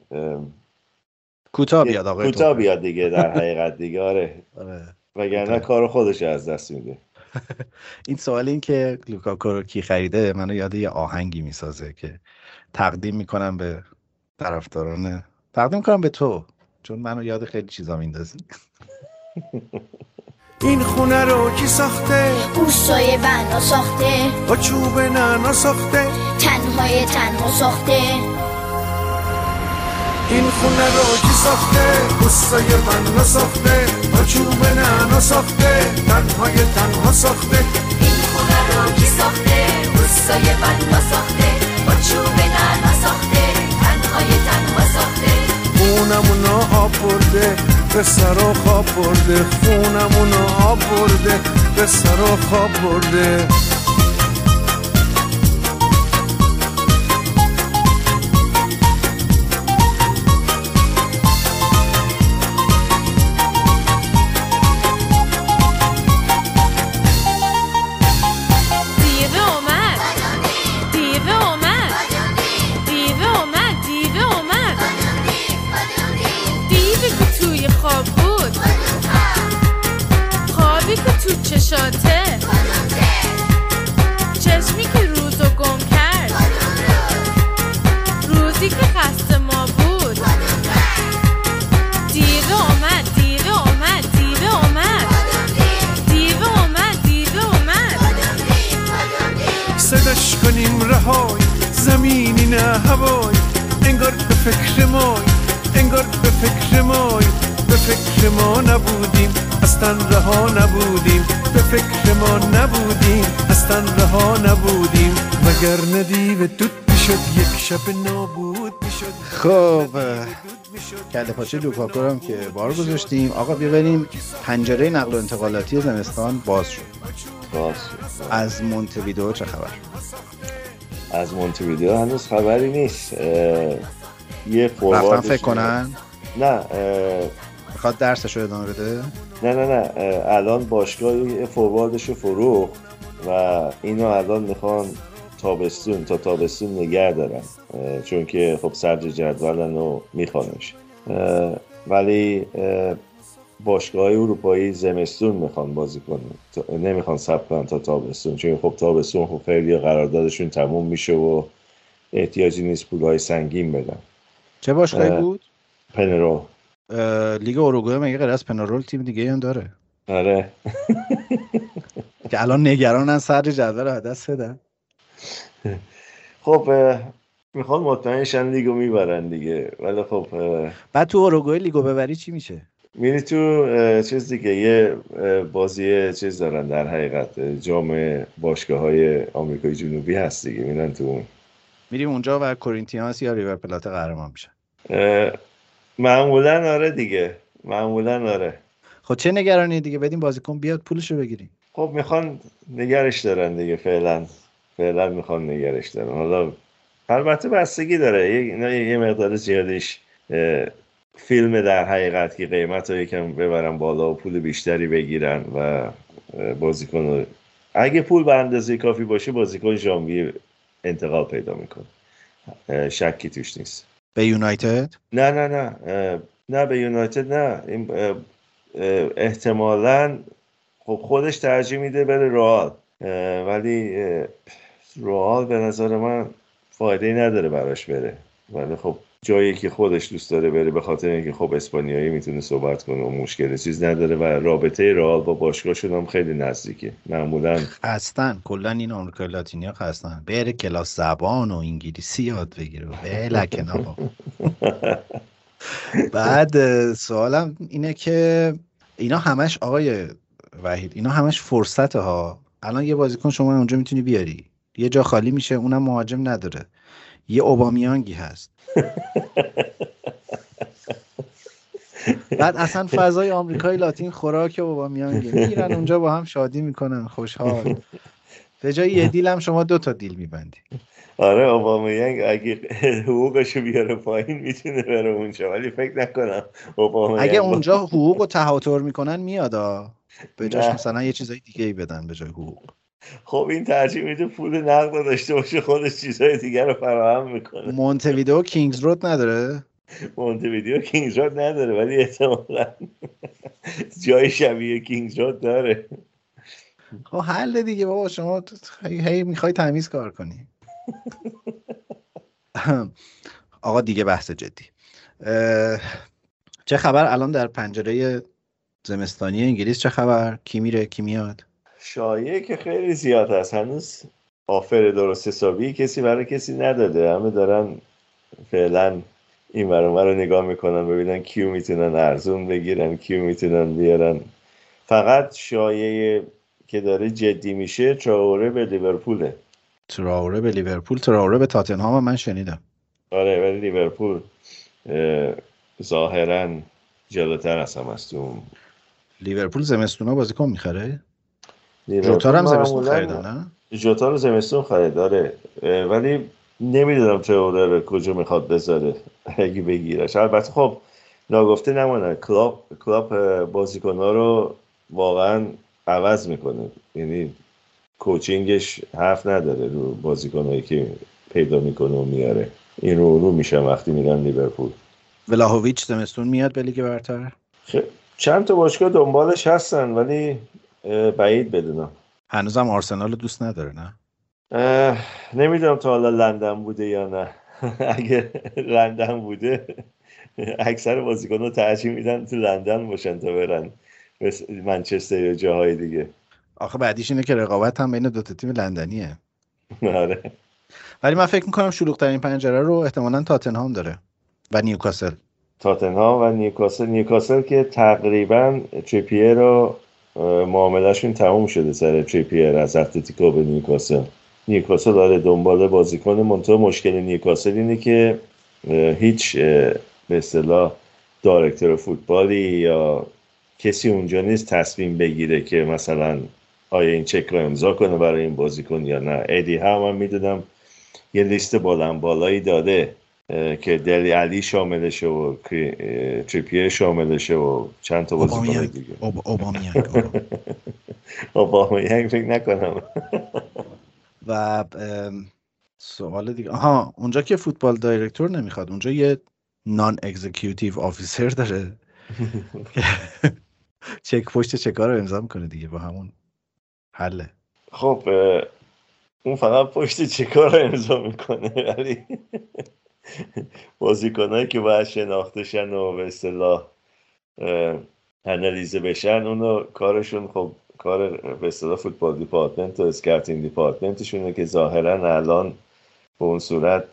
کوتاه بیاد آقای کوتاه بیاد دیگه در حقیقت دیگه آره, آره. وگرنه کار خودش از دست میده. این سوال این که لوکاکو رو کی خریده منو یاد یه آهنگی می‌سازه که تقدیم می‌کنم به طرفداران تقدیم کنم به تو چون منو یاد خیلی چیزا میندازی. این خونه رو کی ساخته؟ بوسای بنا ساخته. با چوب نانا ساخته؟ تنهای تنها ساخته. این خونه رو کی ساخته؟ بوسای بنا ساخته با چوب نانا ساخته. تنهای تنها ساخته. این خونه رو کی ساخته؟ بوسای بنا ساخته با چوب نانا ساخته. تنهای تنها ساخته. خونمونو آب برده. به سر و خواب برده. خونمونو آب برده. به سر و خواب برده. چشاته چشمی که روزو گم کرد. روزی که خسته ما بود. دیوه اومد دیوه اومد دیوه اومد. دیوه اومد دیوه اومد. صداش کنیم رهای زمینی نه هوای انگار به فکر مای انگار به فکر مای به فکر ما نبودیم. اصلا رها نبودیم به فکر ما نبودیم اصلا رها نبودیم. وگر ندیو دود می‌شد یک شب نابود می‌شد. خب کله پاچه لوکاکو هم که بار گذاشتیم. آقا بیا بریم پنجره نقل و انتقالاتی زمستان باز شد. باز شد. از مونتویدئو چه خبر؟ از مونتویدئو هنوز خبری نیست. اه، یه فوروارد فکر کنن؟ نه اه، می‌خواد درسش رو ادامه بده؟ نه نه نه الان باشگاه یه فورواردش رو فروخت و اینو الان می‌خوان تابستون تا تابستون نگه دارن چون که خب صدر جدولن و میخوانش. ولی اه، باشگاه اروپایی زمستون می‌خوان بازی کنن. نمی‌خوان ثبت کنن تا تابستون چون خب تابستون خب خیلی قراردادشون تموم میشه و احتیاجی نیست پولهای سنگین بدن. چه باشگاهی اه. بود؟ پنرو. لیگ اروگوئه مگه غیر از پنارول تیم دیگه هم داره؟ آره. که الان نگرانن صدر جدول رو از دست بدن. خب می‌خوان مطمئنشن لیگو می‌برن دیگه. ولی خب بعد تو اروگوئه لیگو ببری چی میشه؟ میری تو چیز دیگه یه بازی چیز دارن در حقیقت. جام باشگاه های آمریکای جنوبی هست دیگه میرن تو اون. میریم اونجا و کورینتیانس یا ریور پلات قهرمان میشن. معمولا آره دیگه. معمولا آره. خب چه نگرانی دیگه؟ بدیم بازیکن بیاد پولش رو بگیریم. خب می‌خوان نگرش دارن دیگه فعلا. فعلا می‌خوان نگرش دارن. حالا البته بستگی داره. یه- یه مقدار زیادش اه، فیلم در حقیقت که قیمت رو یکم ببرن بالا و پول بیشتری بگیرن و بازیکن رو اگه پول به اندازه کافی باشه بازیکن ژانویه انتقال پیدا می‌کنه. شکی توش نیست. به یونایتد؟ نه نه نه نه به یونایتد نه. احتمالاً خب خودش ترجیح میده بره رئال. ولی رئال به نظر من فایده نداره براش بره. ولی خب جایی که خودش دوست داره بره به خاطر اینکه خب اسپانیایی می‌تونه صحبت کنه و مشکل چیز نداره و رابطه رئال با باشگاهشون هم خیلی نزدیکه. معمولا خستن کلا این آمریکای لاتینیا خستن. بره کلاس زبان و انگلیسی یاد بگیره. بلکن آقا بعد سوالم اینه که اینا همش آقای وحید اینا همش فرصته ها الان یه بازیکن شما اونجا می‌تونی بیاری. یه جا خالی میشه اونم مهاجم نداره. یه اوبامیانگی هست. بعد اصلا فضای آمریکای لاتین خوراک اوبامیانگه. میرن اونجا با هم شادی می‌کنن خوشحال. به جای یه دیل هم شما دو تا دیل میبندی. آره اوبامیانگ اگه حقوقشو بیاره پایین می‌تونه بره اونجا ولی فکر نکنم اوبامیانگ اگه اونجا حقوق رو تهاتر می‌کنن میادا به جاش. مثلا یه چیزای دیگه ای بدن به جای حقوق. خب این ترجیح میده پول نقد داشته باشه خودش چیزهای دیگر رو فراهم می‌کنه. مونتویدئو کینگز رود نداره؟ مونتویدیو کینگز رود نداره ولی احتمالا جای شبیه کینگز رود داره. خب حل دیگه بابا شما هی, هی می‌خوای تمیز کار کنی. آقا دیگه بحث جدی. چه خبر؟ الان در پنجره زمستانی انگلیس چه خبر؟ کی میره؟ کی میاد؟ شایعه که خیلی زیاد هست. هنوز آفر درست حسابی کسی برای کسی نداده. همه دارن فعلا این ور رو نگاه می‌کنن ببینن کیو می‌تونن ارزون بگیرن کیو می‌تونن بیارن. فقط شایعه که داره جدی میشه تراوره به لیورپوله. تراوره به لیورپول تراوره به تاتنهام من شنیدم. آره ولی لیورپول اه، ظاهرا جلوتر از هم است لیورپول زمستونا بازیکن می‌خره؟ جوتا هم زمستون خریدن نه؟ جوتا رو زمستون داره ولی نمی‌دونم ترائوره رو کجا می‌خواد بذاره اگه بگیرش. البته خب ناگفته نمانه کلاپ کلاپ بازیکنها رو واقعا عوض می‌کنه. یعنی کوچینگش حرف نداره رو بازیکنهایی که پیدا می‌کنه و میاره. این رو رو میشن وقتی میرن لیورپول. ولاهویچ زمستون میاد به لیگ برتر؟ خ- چند تا باشگاه دنبالش هستن ولی بعید بدونم. هنوزم آرسنال رو دوست نداره نه؟ نمی‌دونم تا حالا لندن بوده یا نه. اگه لندن بوده اکثر بازیکن رو ترجیح میدن تو لندن باشن تا برن منچستر یا جاهای دیگه. آخه بعدیش اینه که رقابت هم بین دوتا تیم لندنیه. آره. ولی من فکر می‌کنم شلوغ ترین پنجره رو احتمالا تاتنهام داره و نیوکاسل. تاتنهام و نیوکاسل. نیوکاسل که تقریبا تریپیر رو معاملهشون تموم شده سر تریپیر از اتلتیکو به نیوکاسل. نیوکاسل داره دنبال بازیکن منتها مشکل نیوکاسل اینه که هیچ به اصطلاح director فوتبالی یا کسی اونجا نیست تصمیم بگیره که مثلا آیا این چک رو امضا کنه برای این بازیکن یا نه. ادی هم من می‌دونم یه لیست بلند بالایی داده. که دلی علی شاملشه و تریپیر شاملشه و چند تا بازیکن دیگه. اوبامیانگ اوبامیانگ. فکر نکنم. و سوال دیگه. آها اونجا که football director نمی‌خواد اونجا یه non-executive officer داره. چک پشت چکا رو امضا می‌کنه دیگه؟ با همون حله. خب اون فقط پشت چکا رو امضا می‌کنه ولی بازیکنایی که باید شناخته شن و به اصطلاح انالیزه بشن اونو کارشون خب کار به اصطلاح football department و scouting department شونه که ظاهرا الان به اون صورت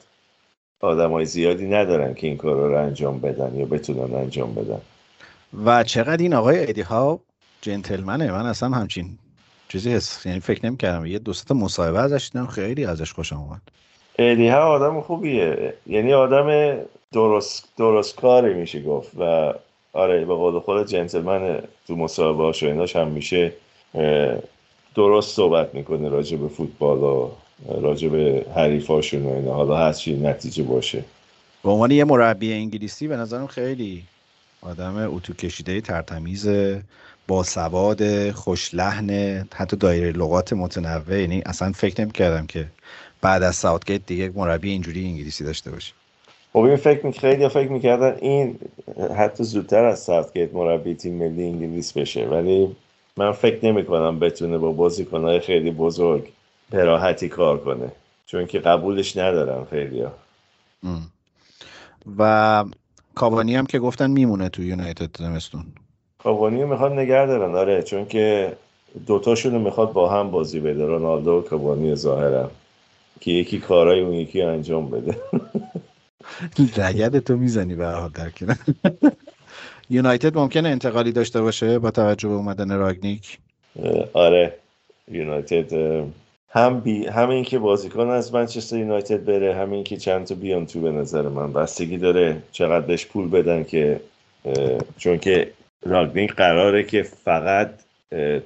آدمای زیادی ندارن که این کار رو انجام بدن یا بتونن انجام بدن. و چقدر این آقای ادی هاو جنتلمنه؟ من اصلا همچین چیزی هست یعنی فکر نمی کردم یه دو سه مصاحبه ازش دیدم خیلی ازش خوشم اومد. ادی ها آدم خوبیه. یعنی آدم درست درست کاری میشه گفت و آره به قول خود جنتلمن تو مصاحبه هاش و هم میشه درست صحبت می‌کنه راجع به فوتبال و راجع به حریفاشون و اینا. حالا هر چی نتیجه باشه. به عنوان یه مربی انگلیسی به نظرم خیلی آدم اتو کشیده ترتمیز با سواد خوش لحن حتی دایره لغات متنوع. یعنی اصلا فکر نمی کردم که بعد از ساوتگیت دیگه مربی اینجوری انگلیسی داشته باشه خب این فکر خیلی فکر می‌کردن این حتی زودتر از ساوتگیت مربی تیم ملی انگلیس بشه ولی من فکر نمی کنم بتونه با بازیکنهای خیلی بزرگ به کار کنه چون که قبولش ندارم خیلی ها. و کاوانی هم که گفتن میمونه تو یونایتد زمستون. کاوانی رو می‌خواد نگه دارن آره چون که دوتاشون رو می‌خواد با هم بازی بده رونالدو و کاوانی ظاهرا. که یکی کارای اون یکی انجام بده. رگد تو می‌زنی به حال در یونایتد ممکنه انتقالی داشته باشه با توجه به اومدن راگنیک؟ آره یونایتد هم بی همین که بازیکن از منچستر یونایتد بره همین که چند تا بیان تو به نظر من. بستگی داره چقدر بهش پول بدن که چون که راگنیک قراره که فقط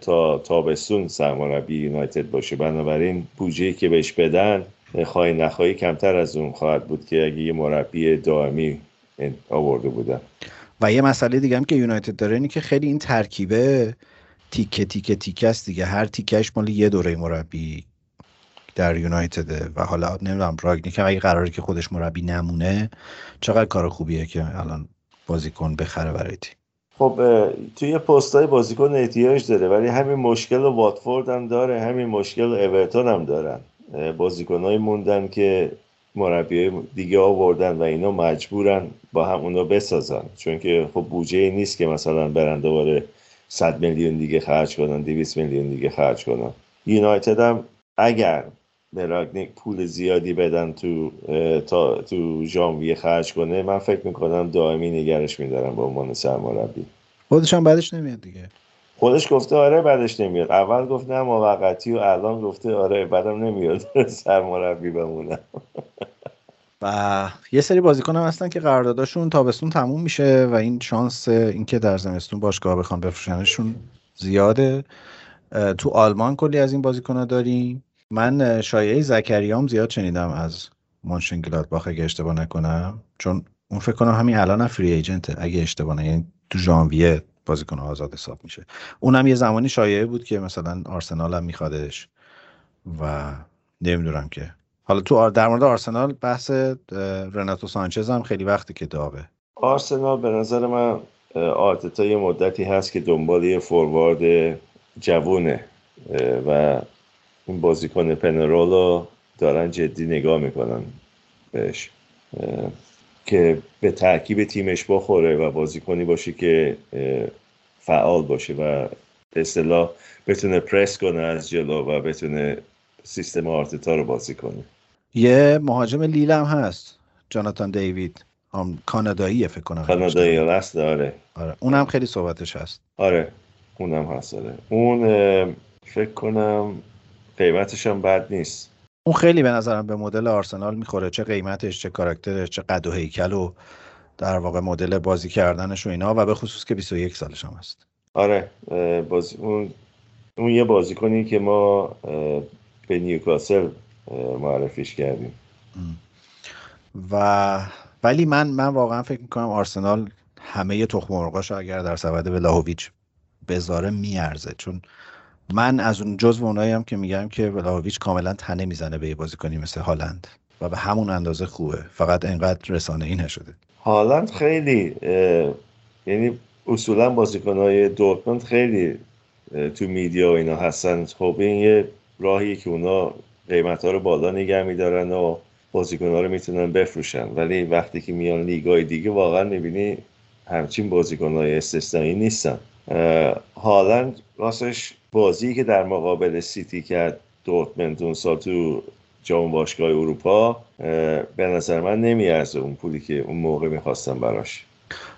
تا تابستون سرمربی یونایتد باشه. بنابراین بودجه که بهش بدن خواهی نخواهی کمتر از اون خواهد بود که اگه یه مربی دائمی آورده بودن. و یه مسئله دیگه هم که یونایتد داره اینه که خیلی این ترکیبه تیکه تیکه تیکه است دیگه. هر تیکش مال یه دوره مربی در یونایتده و حالا نمی‌دونم راگنیک اگه قراره که خودش مربی نمونه چقدر کار خوبیه که الان بازیکن بخره برای تیم. خب توی پستای بازیکن احتیاج داره ولی همین مشکل واتفورد هم داره همین مشکل اورتون هم دارن. بازیکنهایی موندن که مربی دیگه آوردن و اینا مجبورن با هم اونا بسازن. چون که خب بودجه نیست که مثلا برن دوباره 100 میلیون دیگه خرج کنن 200 میلیون دیگه خرج کنن. یونایتد هم اگر به راگنیک پول زیادی بدن تو تا تو ژانویه خرج کنه من فکر می‌کنم دائمی نگرش میدارم به عنوان سرمربی. خودش هم بعدش نمیاد دیگه. خودش گفته آره بعدش نمیاد. اول گفت نه موقتی و الان گفته آره بعدم نمیاد سرمربی بمونم. و یه سری بازیکن هم هستن که قراردادشون تابستون تموم میشه و این شانس اینکه در زمستون باشگاه بخوان بفروشنشون زیاده. تو آلمان کلی از این بازیکن داریم. من شایعه زکریام زیاد شنیدم از باخ اگه اشتباه نکنم چون اون فکر کنم همین الان هم فری ایجنته اگه اشتباه نه یعنی تو ژانویه بازیکن آزاد حساب میشه. اونم یه زمانی شایعه بود که مثلا آرسنال هم میخوادش و نمی‌دونم که. حالا تو در مورد آرسنال بحث رناتو سانچز هم خیلی وقتی که داغه. آرسنال به نظر من آرتتا یه مدتی هست که دنبال یه فوروارد جوونه و این بازیکن پنرولو دارن جدی نگاه می‌کنن بهش که به ترکیب تیمش بخوره و بازیکنی باشه که فعال باشه و به اصطلاح بتونه پرس کنه از جلو و بتونه سیستم آرتتا رو بازی کنه. یه مهاجم لیل هم هست جاناتان دیوید. هم کانادایی فکر کنم. کانادایی هست آره. آره. اونم خیلی صحبتش هست. آره اونم هست آره. اون فکر کنم قیمتش هم بد نیست. اون خیلی به نظرم به مدل آرسنال می‌خوره. چه قیمتش چه کاراکترش چه قد و هیکل و در واقع مدل بازی کردنش و اینا و به خصوص که 21 سالش هم هست. آره بازی اون اون یه بازیکنی که ما به نیوکاسل معرفیش کردیم. و ولی من من واقعا فکر می‌کنم آرسنال همه تخم مرغاشو اگر در سبد ولاهویچ بذاره میارزه. چون من از اون جزو اونایی هم که میگم که ولاهویچ کاملا تنه می‌زنه به یه بازیکنی مثل هالند و به همون اندازه خوبه. فقط انقدر رسانه ای نشده. هالند خیلی یعنی اصولا بازیکنهای دورتموند خیلی تو میدیا و اینا هستن. خب این یه راهیه که اونا قیمت ها رو بالا نگه میدارن و بازیکن ها رو می‌تونن بفروشن. ولی وقتی که میان لیگای دیگه واقعا می‌بینی همچین بازیکن های استثنایی نیستن. هالند راستش بازی که در مقابل سیتی کرد دورتموند اون سال تو جام باشگاه اروپا به نظر من نمیارزه اون پولی که اون موقع می‌خواستم براش.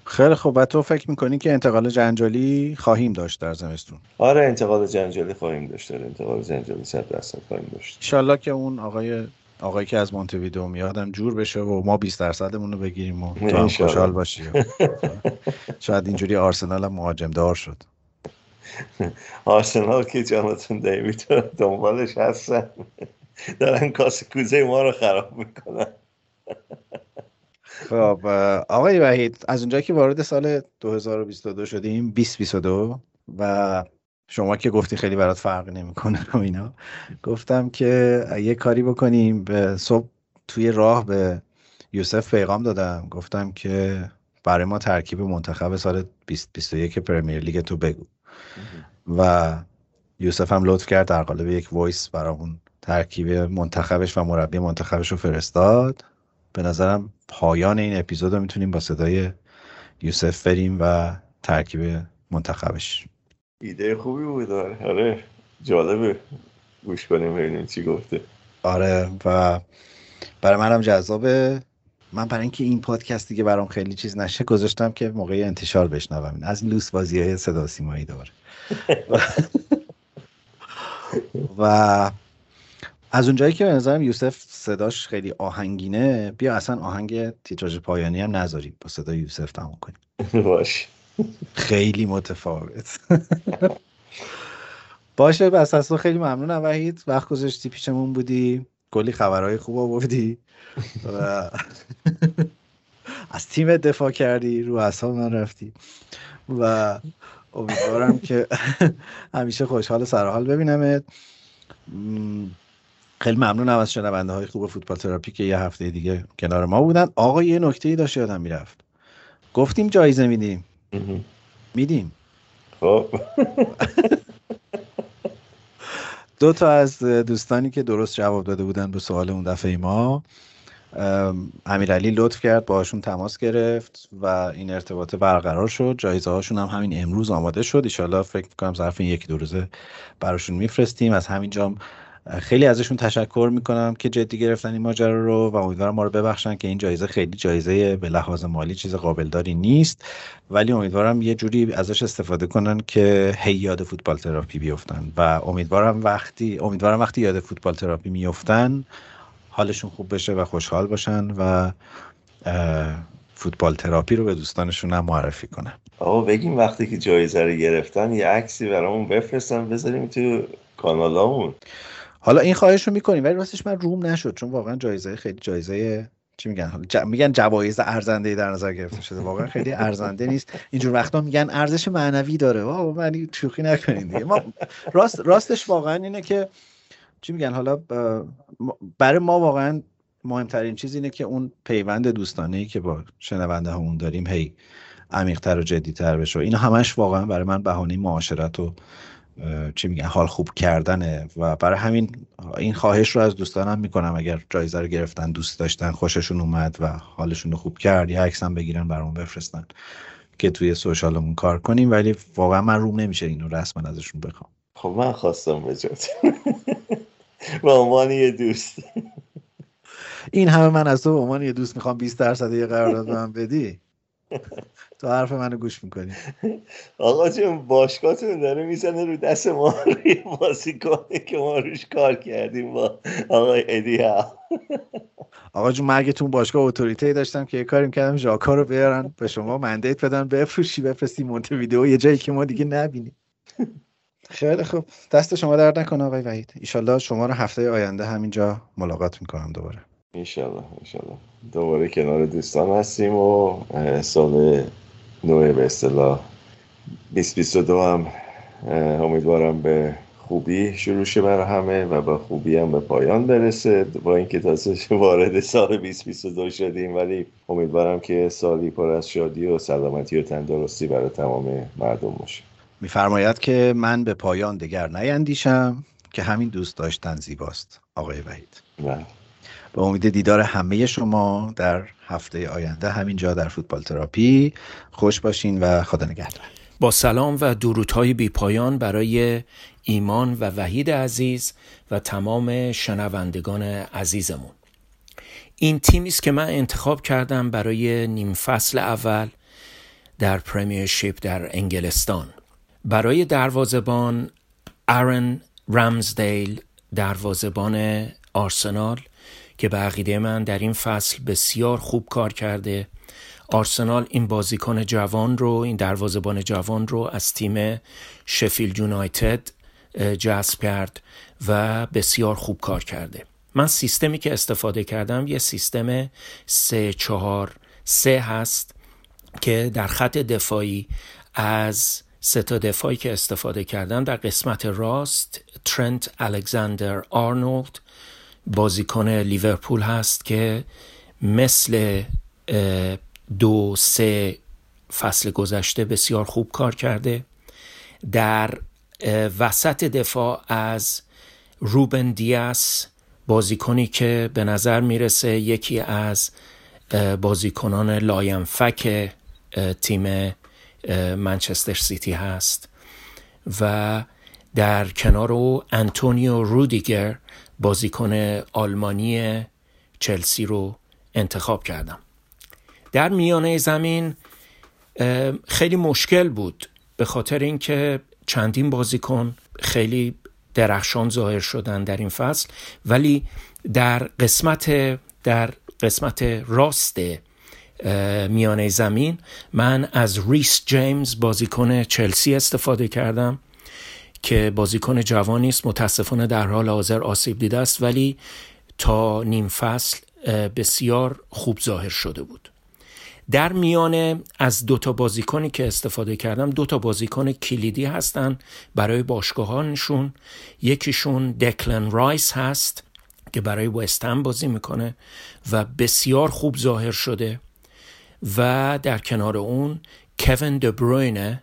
خیلی خوب. و تو فکر می‌کنی که انتقال جنجالی خواهیم داشت در زمستون؟ آره انتقال جنجالی خواهیم داشت. داره انتقال جنجالی صد درصد خواهیم داشت. انشالله که اون آقای آقایی که از مونتویدو میادم جور بشه و ما 20 درصدمون رو بگیریم و تو هم خوشحال باشی. شاید اینجوری آرسنال هم مهاجم دار شد. آرسنال که جانتون دیوید دنبالش هستن. دارن کاس کوزه ما رو خراب می‌کنن. خب آقای وحید از اونجایی که وارد سال 2022 شدیم 2022 و شما که گفتی خیلی برات فرق نمی‌کنه و اینا. گفتم که یه کاری بکنیم. به صبح توی راه به یوسف پیغام دادم. گفتم که برای ما ترکیب منتخب سال 2021 پرمیر لیگ تو بگو. و یوسف هم لطف کرد در قالب یک voice برامون ترکیب منتخبش و مربی منتخبش رو فرستاد. به نظرم پایان این اپیزود رو می‌تونیم با صدای یوسف بریم و ترکیب منتخبش ایده خوبی بود آره. جالبه. گوش کنیم ببینیم چی گفته. آره و برای منم جذابه. من برای اینکه این پادکست دیگه برام خیلی چیز نشه گذاشتم که موقع انتشار بشنوم. از این لوس بازی های صدا سیمایی داره و از اونجایی که به نظرم یوسف صداش خیلی آهنگینه بیا اصلا آهنگ تیتراژ پایانی هم نذاریم. با صدای یوسف تمام کنیم. باش خیلی متفاوت. باشه بس از تو خیلی ممنونم وحید. وقت گذاشتی پیشمون بودی. کلی خبرهای خوب آوردی. و از تیم دفاع کردی رو اصلا من رفتی. و امیدوارم که همیشه خوشحال سرحال ببینمت. خیلی ممنونم از شنونده های خوب فوتبال تراپی که یه هفته دیگه کنار ما بودن. آقا یه نکته ای داشت یادم می‌رفت. گفتیم جایزه میدیم. میدیم. خب. دو تا از دوستانی که درست جواب داده بودن به سوال اون دفعه ما امیرعلی لطف کرد باشون تماس گرفت و این ارتباط برقرار شد. جایزه هاشون هم همین امروز آماده شد. ایشالله فکر کنم ظرف این یکی دو روزه براشون میفرستیم. از همین جام خیلی ازشون تشکر می‌کنم که جدی گرفتن این ماجرا رو و امیدوارم ما رو ببخشن که این جایزه خیلی جایزه به لحاظ مالی چیز قابلداری نیست. ولی امیدوارم یه جوری ازش استفاده کنن که هی یاد فوتبال تراپی بیفتن و امیدوارم وقتی امیدوارم وقتی یاد فوتبال تراپی میفتن حالشون خوب بشه و خوشحال باشن و فوتبال تراپی رو به دوستانشون هم معرفی کنن. آقا بگیم وقتی که جایزه رو گرفتن یه عکسی برامون بفرستن بذاریم تو کانالامون. حالا این خواهش رو می‌کنیم ولی راستش من روم نشد چون واقعا جایزه خیلی جایزه چی میگن؟ ج... میگن جوایز ارزنده در نظر گرفته شده. واقعا خیلی ارزنده نیست. اینجور وقتا میگن ارزش معنوی داره. واو من شوخی نکنین دیگه. ما راست راستش واقعا اینه که چی میگن؟ حالا برای ما واقعا مهمترین چیز اینه که اون پیوند دوستانه ای که با شنونده همون داریم هی عمیقتر و جدیتر بشه. اینا همش واقعا برای من بهانه معاشرت و چی میگن حال خوب کردنه. و برای همین این خواهش رو از دوستانم می‌کنم اگر جایزه رو گرفتن دوست داشتن خوششون اومد و حالشون رو خوب کرد یا عکسم بگیرن برامون بفرستن که توی سوشالمون کار کنیم. ولی واقعا من روم نمیشه اینو رسما ازشون بخوام. خب من خواستم به به عنوان یه دوست. این همه من از تو به عنوان یه دوست می‌خوام 20 درصد یه قرارداد به من بدی. تو حرف منو گوش می‌کنی. آقا جون باشگاهتون داره می‌زنه رو دست ما روی بازیکنه که ما روش کار کردیم با آقای ادی ها. آقا جون من اگه تو باشگاه اتوریته داشتم که یه کاری کردم ژاکا رو بیارن به شما مندیت بدن بفروشی بفرستی مونت ویدیو یه جایی که ما دیگه نبینیم. خیلی خوب. دست شما درد نکنه آقای وحید. ایشالله شما رو هفته آینده همینجا ملاقات می‌کنم دوباره. انشالله انشالله. دوباره کنار دوستان هستیم و سال نوع به اصطلاح. 2022 هم امیدوارم به خوبی شروع شه برای همه و با خوبی هم به پایان برسه. با اینکه تازه وارد سال 2022 شدیم ولی امیدوارم که سالی پر از شادی و سلامتی و تندرستی برای تمام مردم باشه. میفرماید که من به پایان دگر نیندیشم که همین دوست داشتن زیباست. آقای وحید. بله. به امید دیدار همه شما در هفته آینده همینجا در فوتبال تراپی. خوش باشین و خدا نگهدار. با سلام و درودهای بی پایان برای ایمان و وحید عزیز و تمام شنوندگان عزیزمون. این تیمی است که من انتخاب کردم برای نیم فصل اول در پرمیرشیپ در انگلستان. برای دروازبان آرن رمزدیل دروازبان آرسنال که به عقیده من در این فصل بسیار خوب کار کرده. آرسنال این بازیکن جوان رو این دروازبان جوان رو از تیم شفیل یونایتد جذب کرد و بسیار خوب کار کرده. من سیستمی که استفاده کردم یه سیستم سه چهار سه هست که در خط دفاعی از سه تا دفاعی که استفاده کردم در قسمت راست ترنت الکساندر آرنولد بازیکن لیورپول هست که مثل دو سه فصل گذشته بسیار خوب کار کرده. در وسط دفاع از روبن دیاس بازیکنی که به نظر می‌رسه یکی از بازیکنان لاینفک تیم منچستر سیتی هست. و در کنار او انتونیو رودیگر بازیکن آلمانی چلسی رو انتخاب کردم. در میانه زمین خیلی مشکل بود به خاطر اینکه چندین بازیکن خیلی درخشان ظاهر شدن در این فصل ولی در قسمت در قسمت راست میانه زمین من از ریس جیمز بازیکن چلسی استفاده کردم. که بازیکن جوانی است متاسفانه در حال حاضر آسیب دیده است ولی تا نیم فصل بسیار خوب ظاهر شده بود. در میانه از دو تا بازیکنی که استفاده کردم دو تا بازیکن کلیدی هستند برای باشگاهانشون. یکیشون دکلن رایس هست که برای وستهم بازی می‌کنه و بسیار خوب ظاهر شده. و در کنار اون کوین دبروینه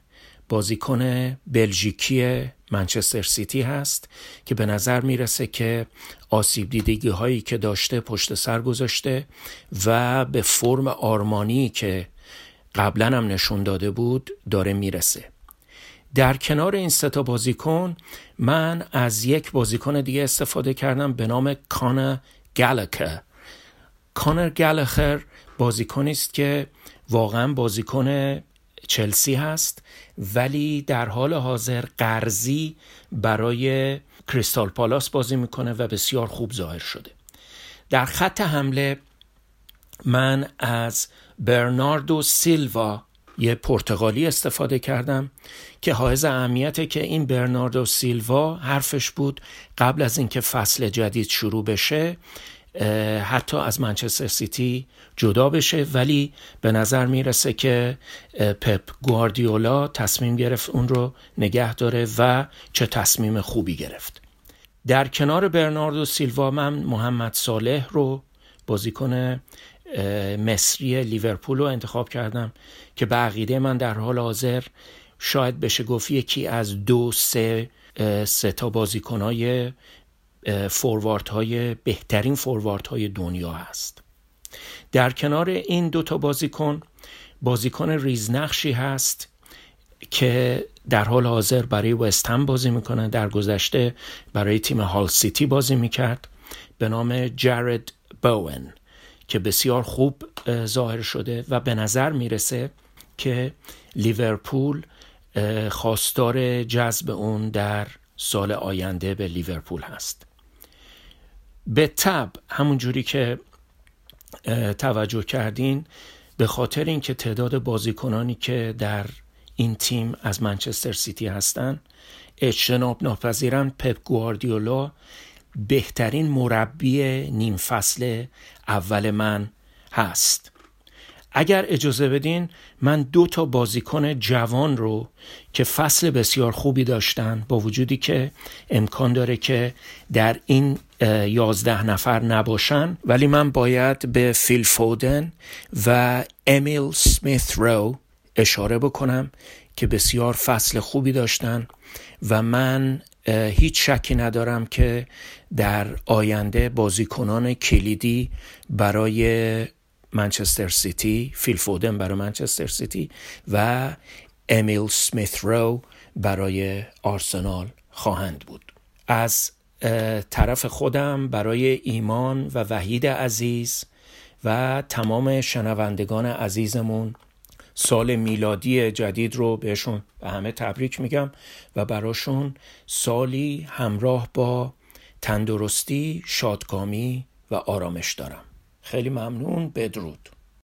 بازیکن بلژیکی منچستر سیتی هست که به نظر می‌رسه که آسیب دیدگی هایی که داشته پشت سر گذاشته و به فرم آرمانی که قبلا هم نشون داده بود داره می‌رسه. در کنار این ستا بازیکن من از یک بازیکن دیگه استفاده کردم به نام کانر گلکر کانر گلخر بازیکنی است که واقعا بازیکن چلسی هست. ولی در حال حاضر قرضی برای کریستال پالاس بازی می‌کنه و بسیار خوب ظاهر شده. در خط حمله من از برناردو سیلوا یه پرتغالی استفاده کردم که حائز اهمیته که این برناردو سیلوا حرفش بود قبل از اینکه فصل جدید شروع بشه. حتی از منچستر سیتی جدا بشه. ولی به نظر می‌رسه که پپ گواردیولا تصمیم گرفت اون رو نگه داره و چه تصمیم خوبی گرفت. در کنار برناردو سیلوا من محمد صالح رو بازیکن مصری لیورپول رو انتخاب کردم که به عقیده من در حال حاضر شاید بشه گفت یکی از دو سه سه تا بازیکنهای فوروارد های بهترین فوروارد های دنیا هست. در کنار این دوتا بازیکن بازیکن ریزنقشی هست که در حال حاضر برای وستهم بازی می‌کنه در گذشته برای تیم هال سیتی بازی می‌کرد به نام جرد بوون که بسیار خوب ظاهر شده و به نظر می‌رسه که لیورپول خواستار جذب اون در سال آینده به لیورپول هست. به تب همون جوری که توجه کردین به خاطر اینکه تعداد بازیکنانی که در این تیم از منچستر سیتی هستن اجتناب ناپذیرن پپ گواردیولا بهترین مربی نیم فصل اول من هست. اگر اجازه بدین من دو تا بازیکن جوان رو که فصل بسیار خوبی داشتن با وجودی که امکان داره که در این یازده نفر نباشن ولی من باید به فیل فودن و امیل سمیث رو اشاره بکنم که بسیار فصل خوبی داشتن و من هیچ شکی ندارم که در آینده بازیکنان کلیدی برای منچستر سیتی فیل فودن برای منچستر سیتی و امیل سمیث رو برای آرسنال خواهند بود. از طرف خودم برای ایمان و وحید عزیز و تمام شنوندگان عزیزمون سال میلادی جدید رو بهشون به همه تبریک میگم و براشون سالی همراه با تندرستی، شادکامی و آرامش دارم. خیلی ممنون بدرود.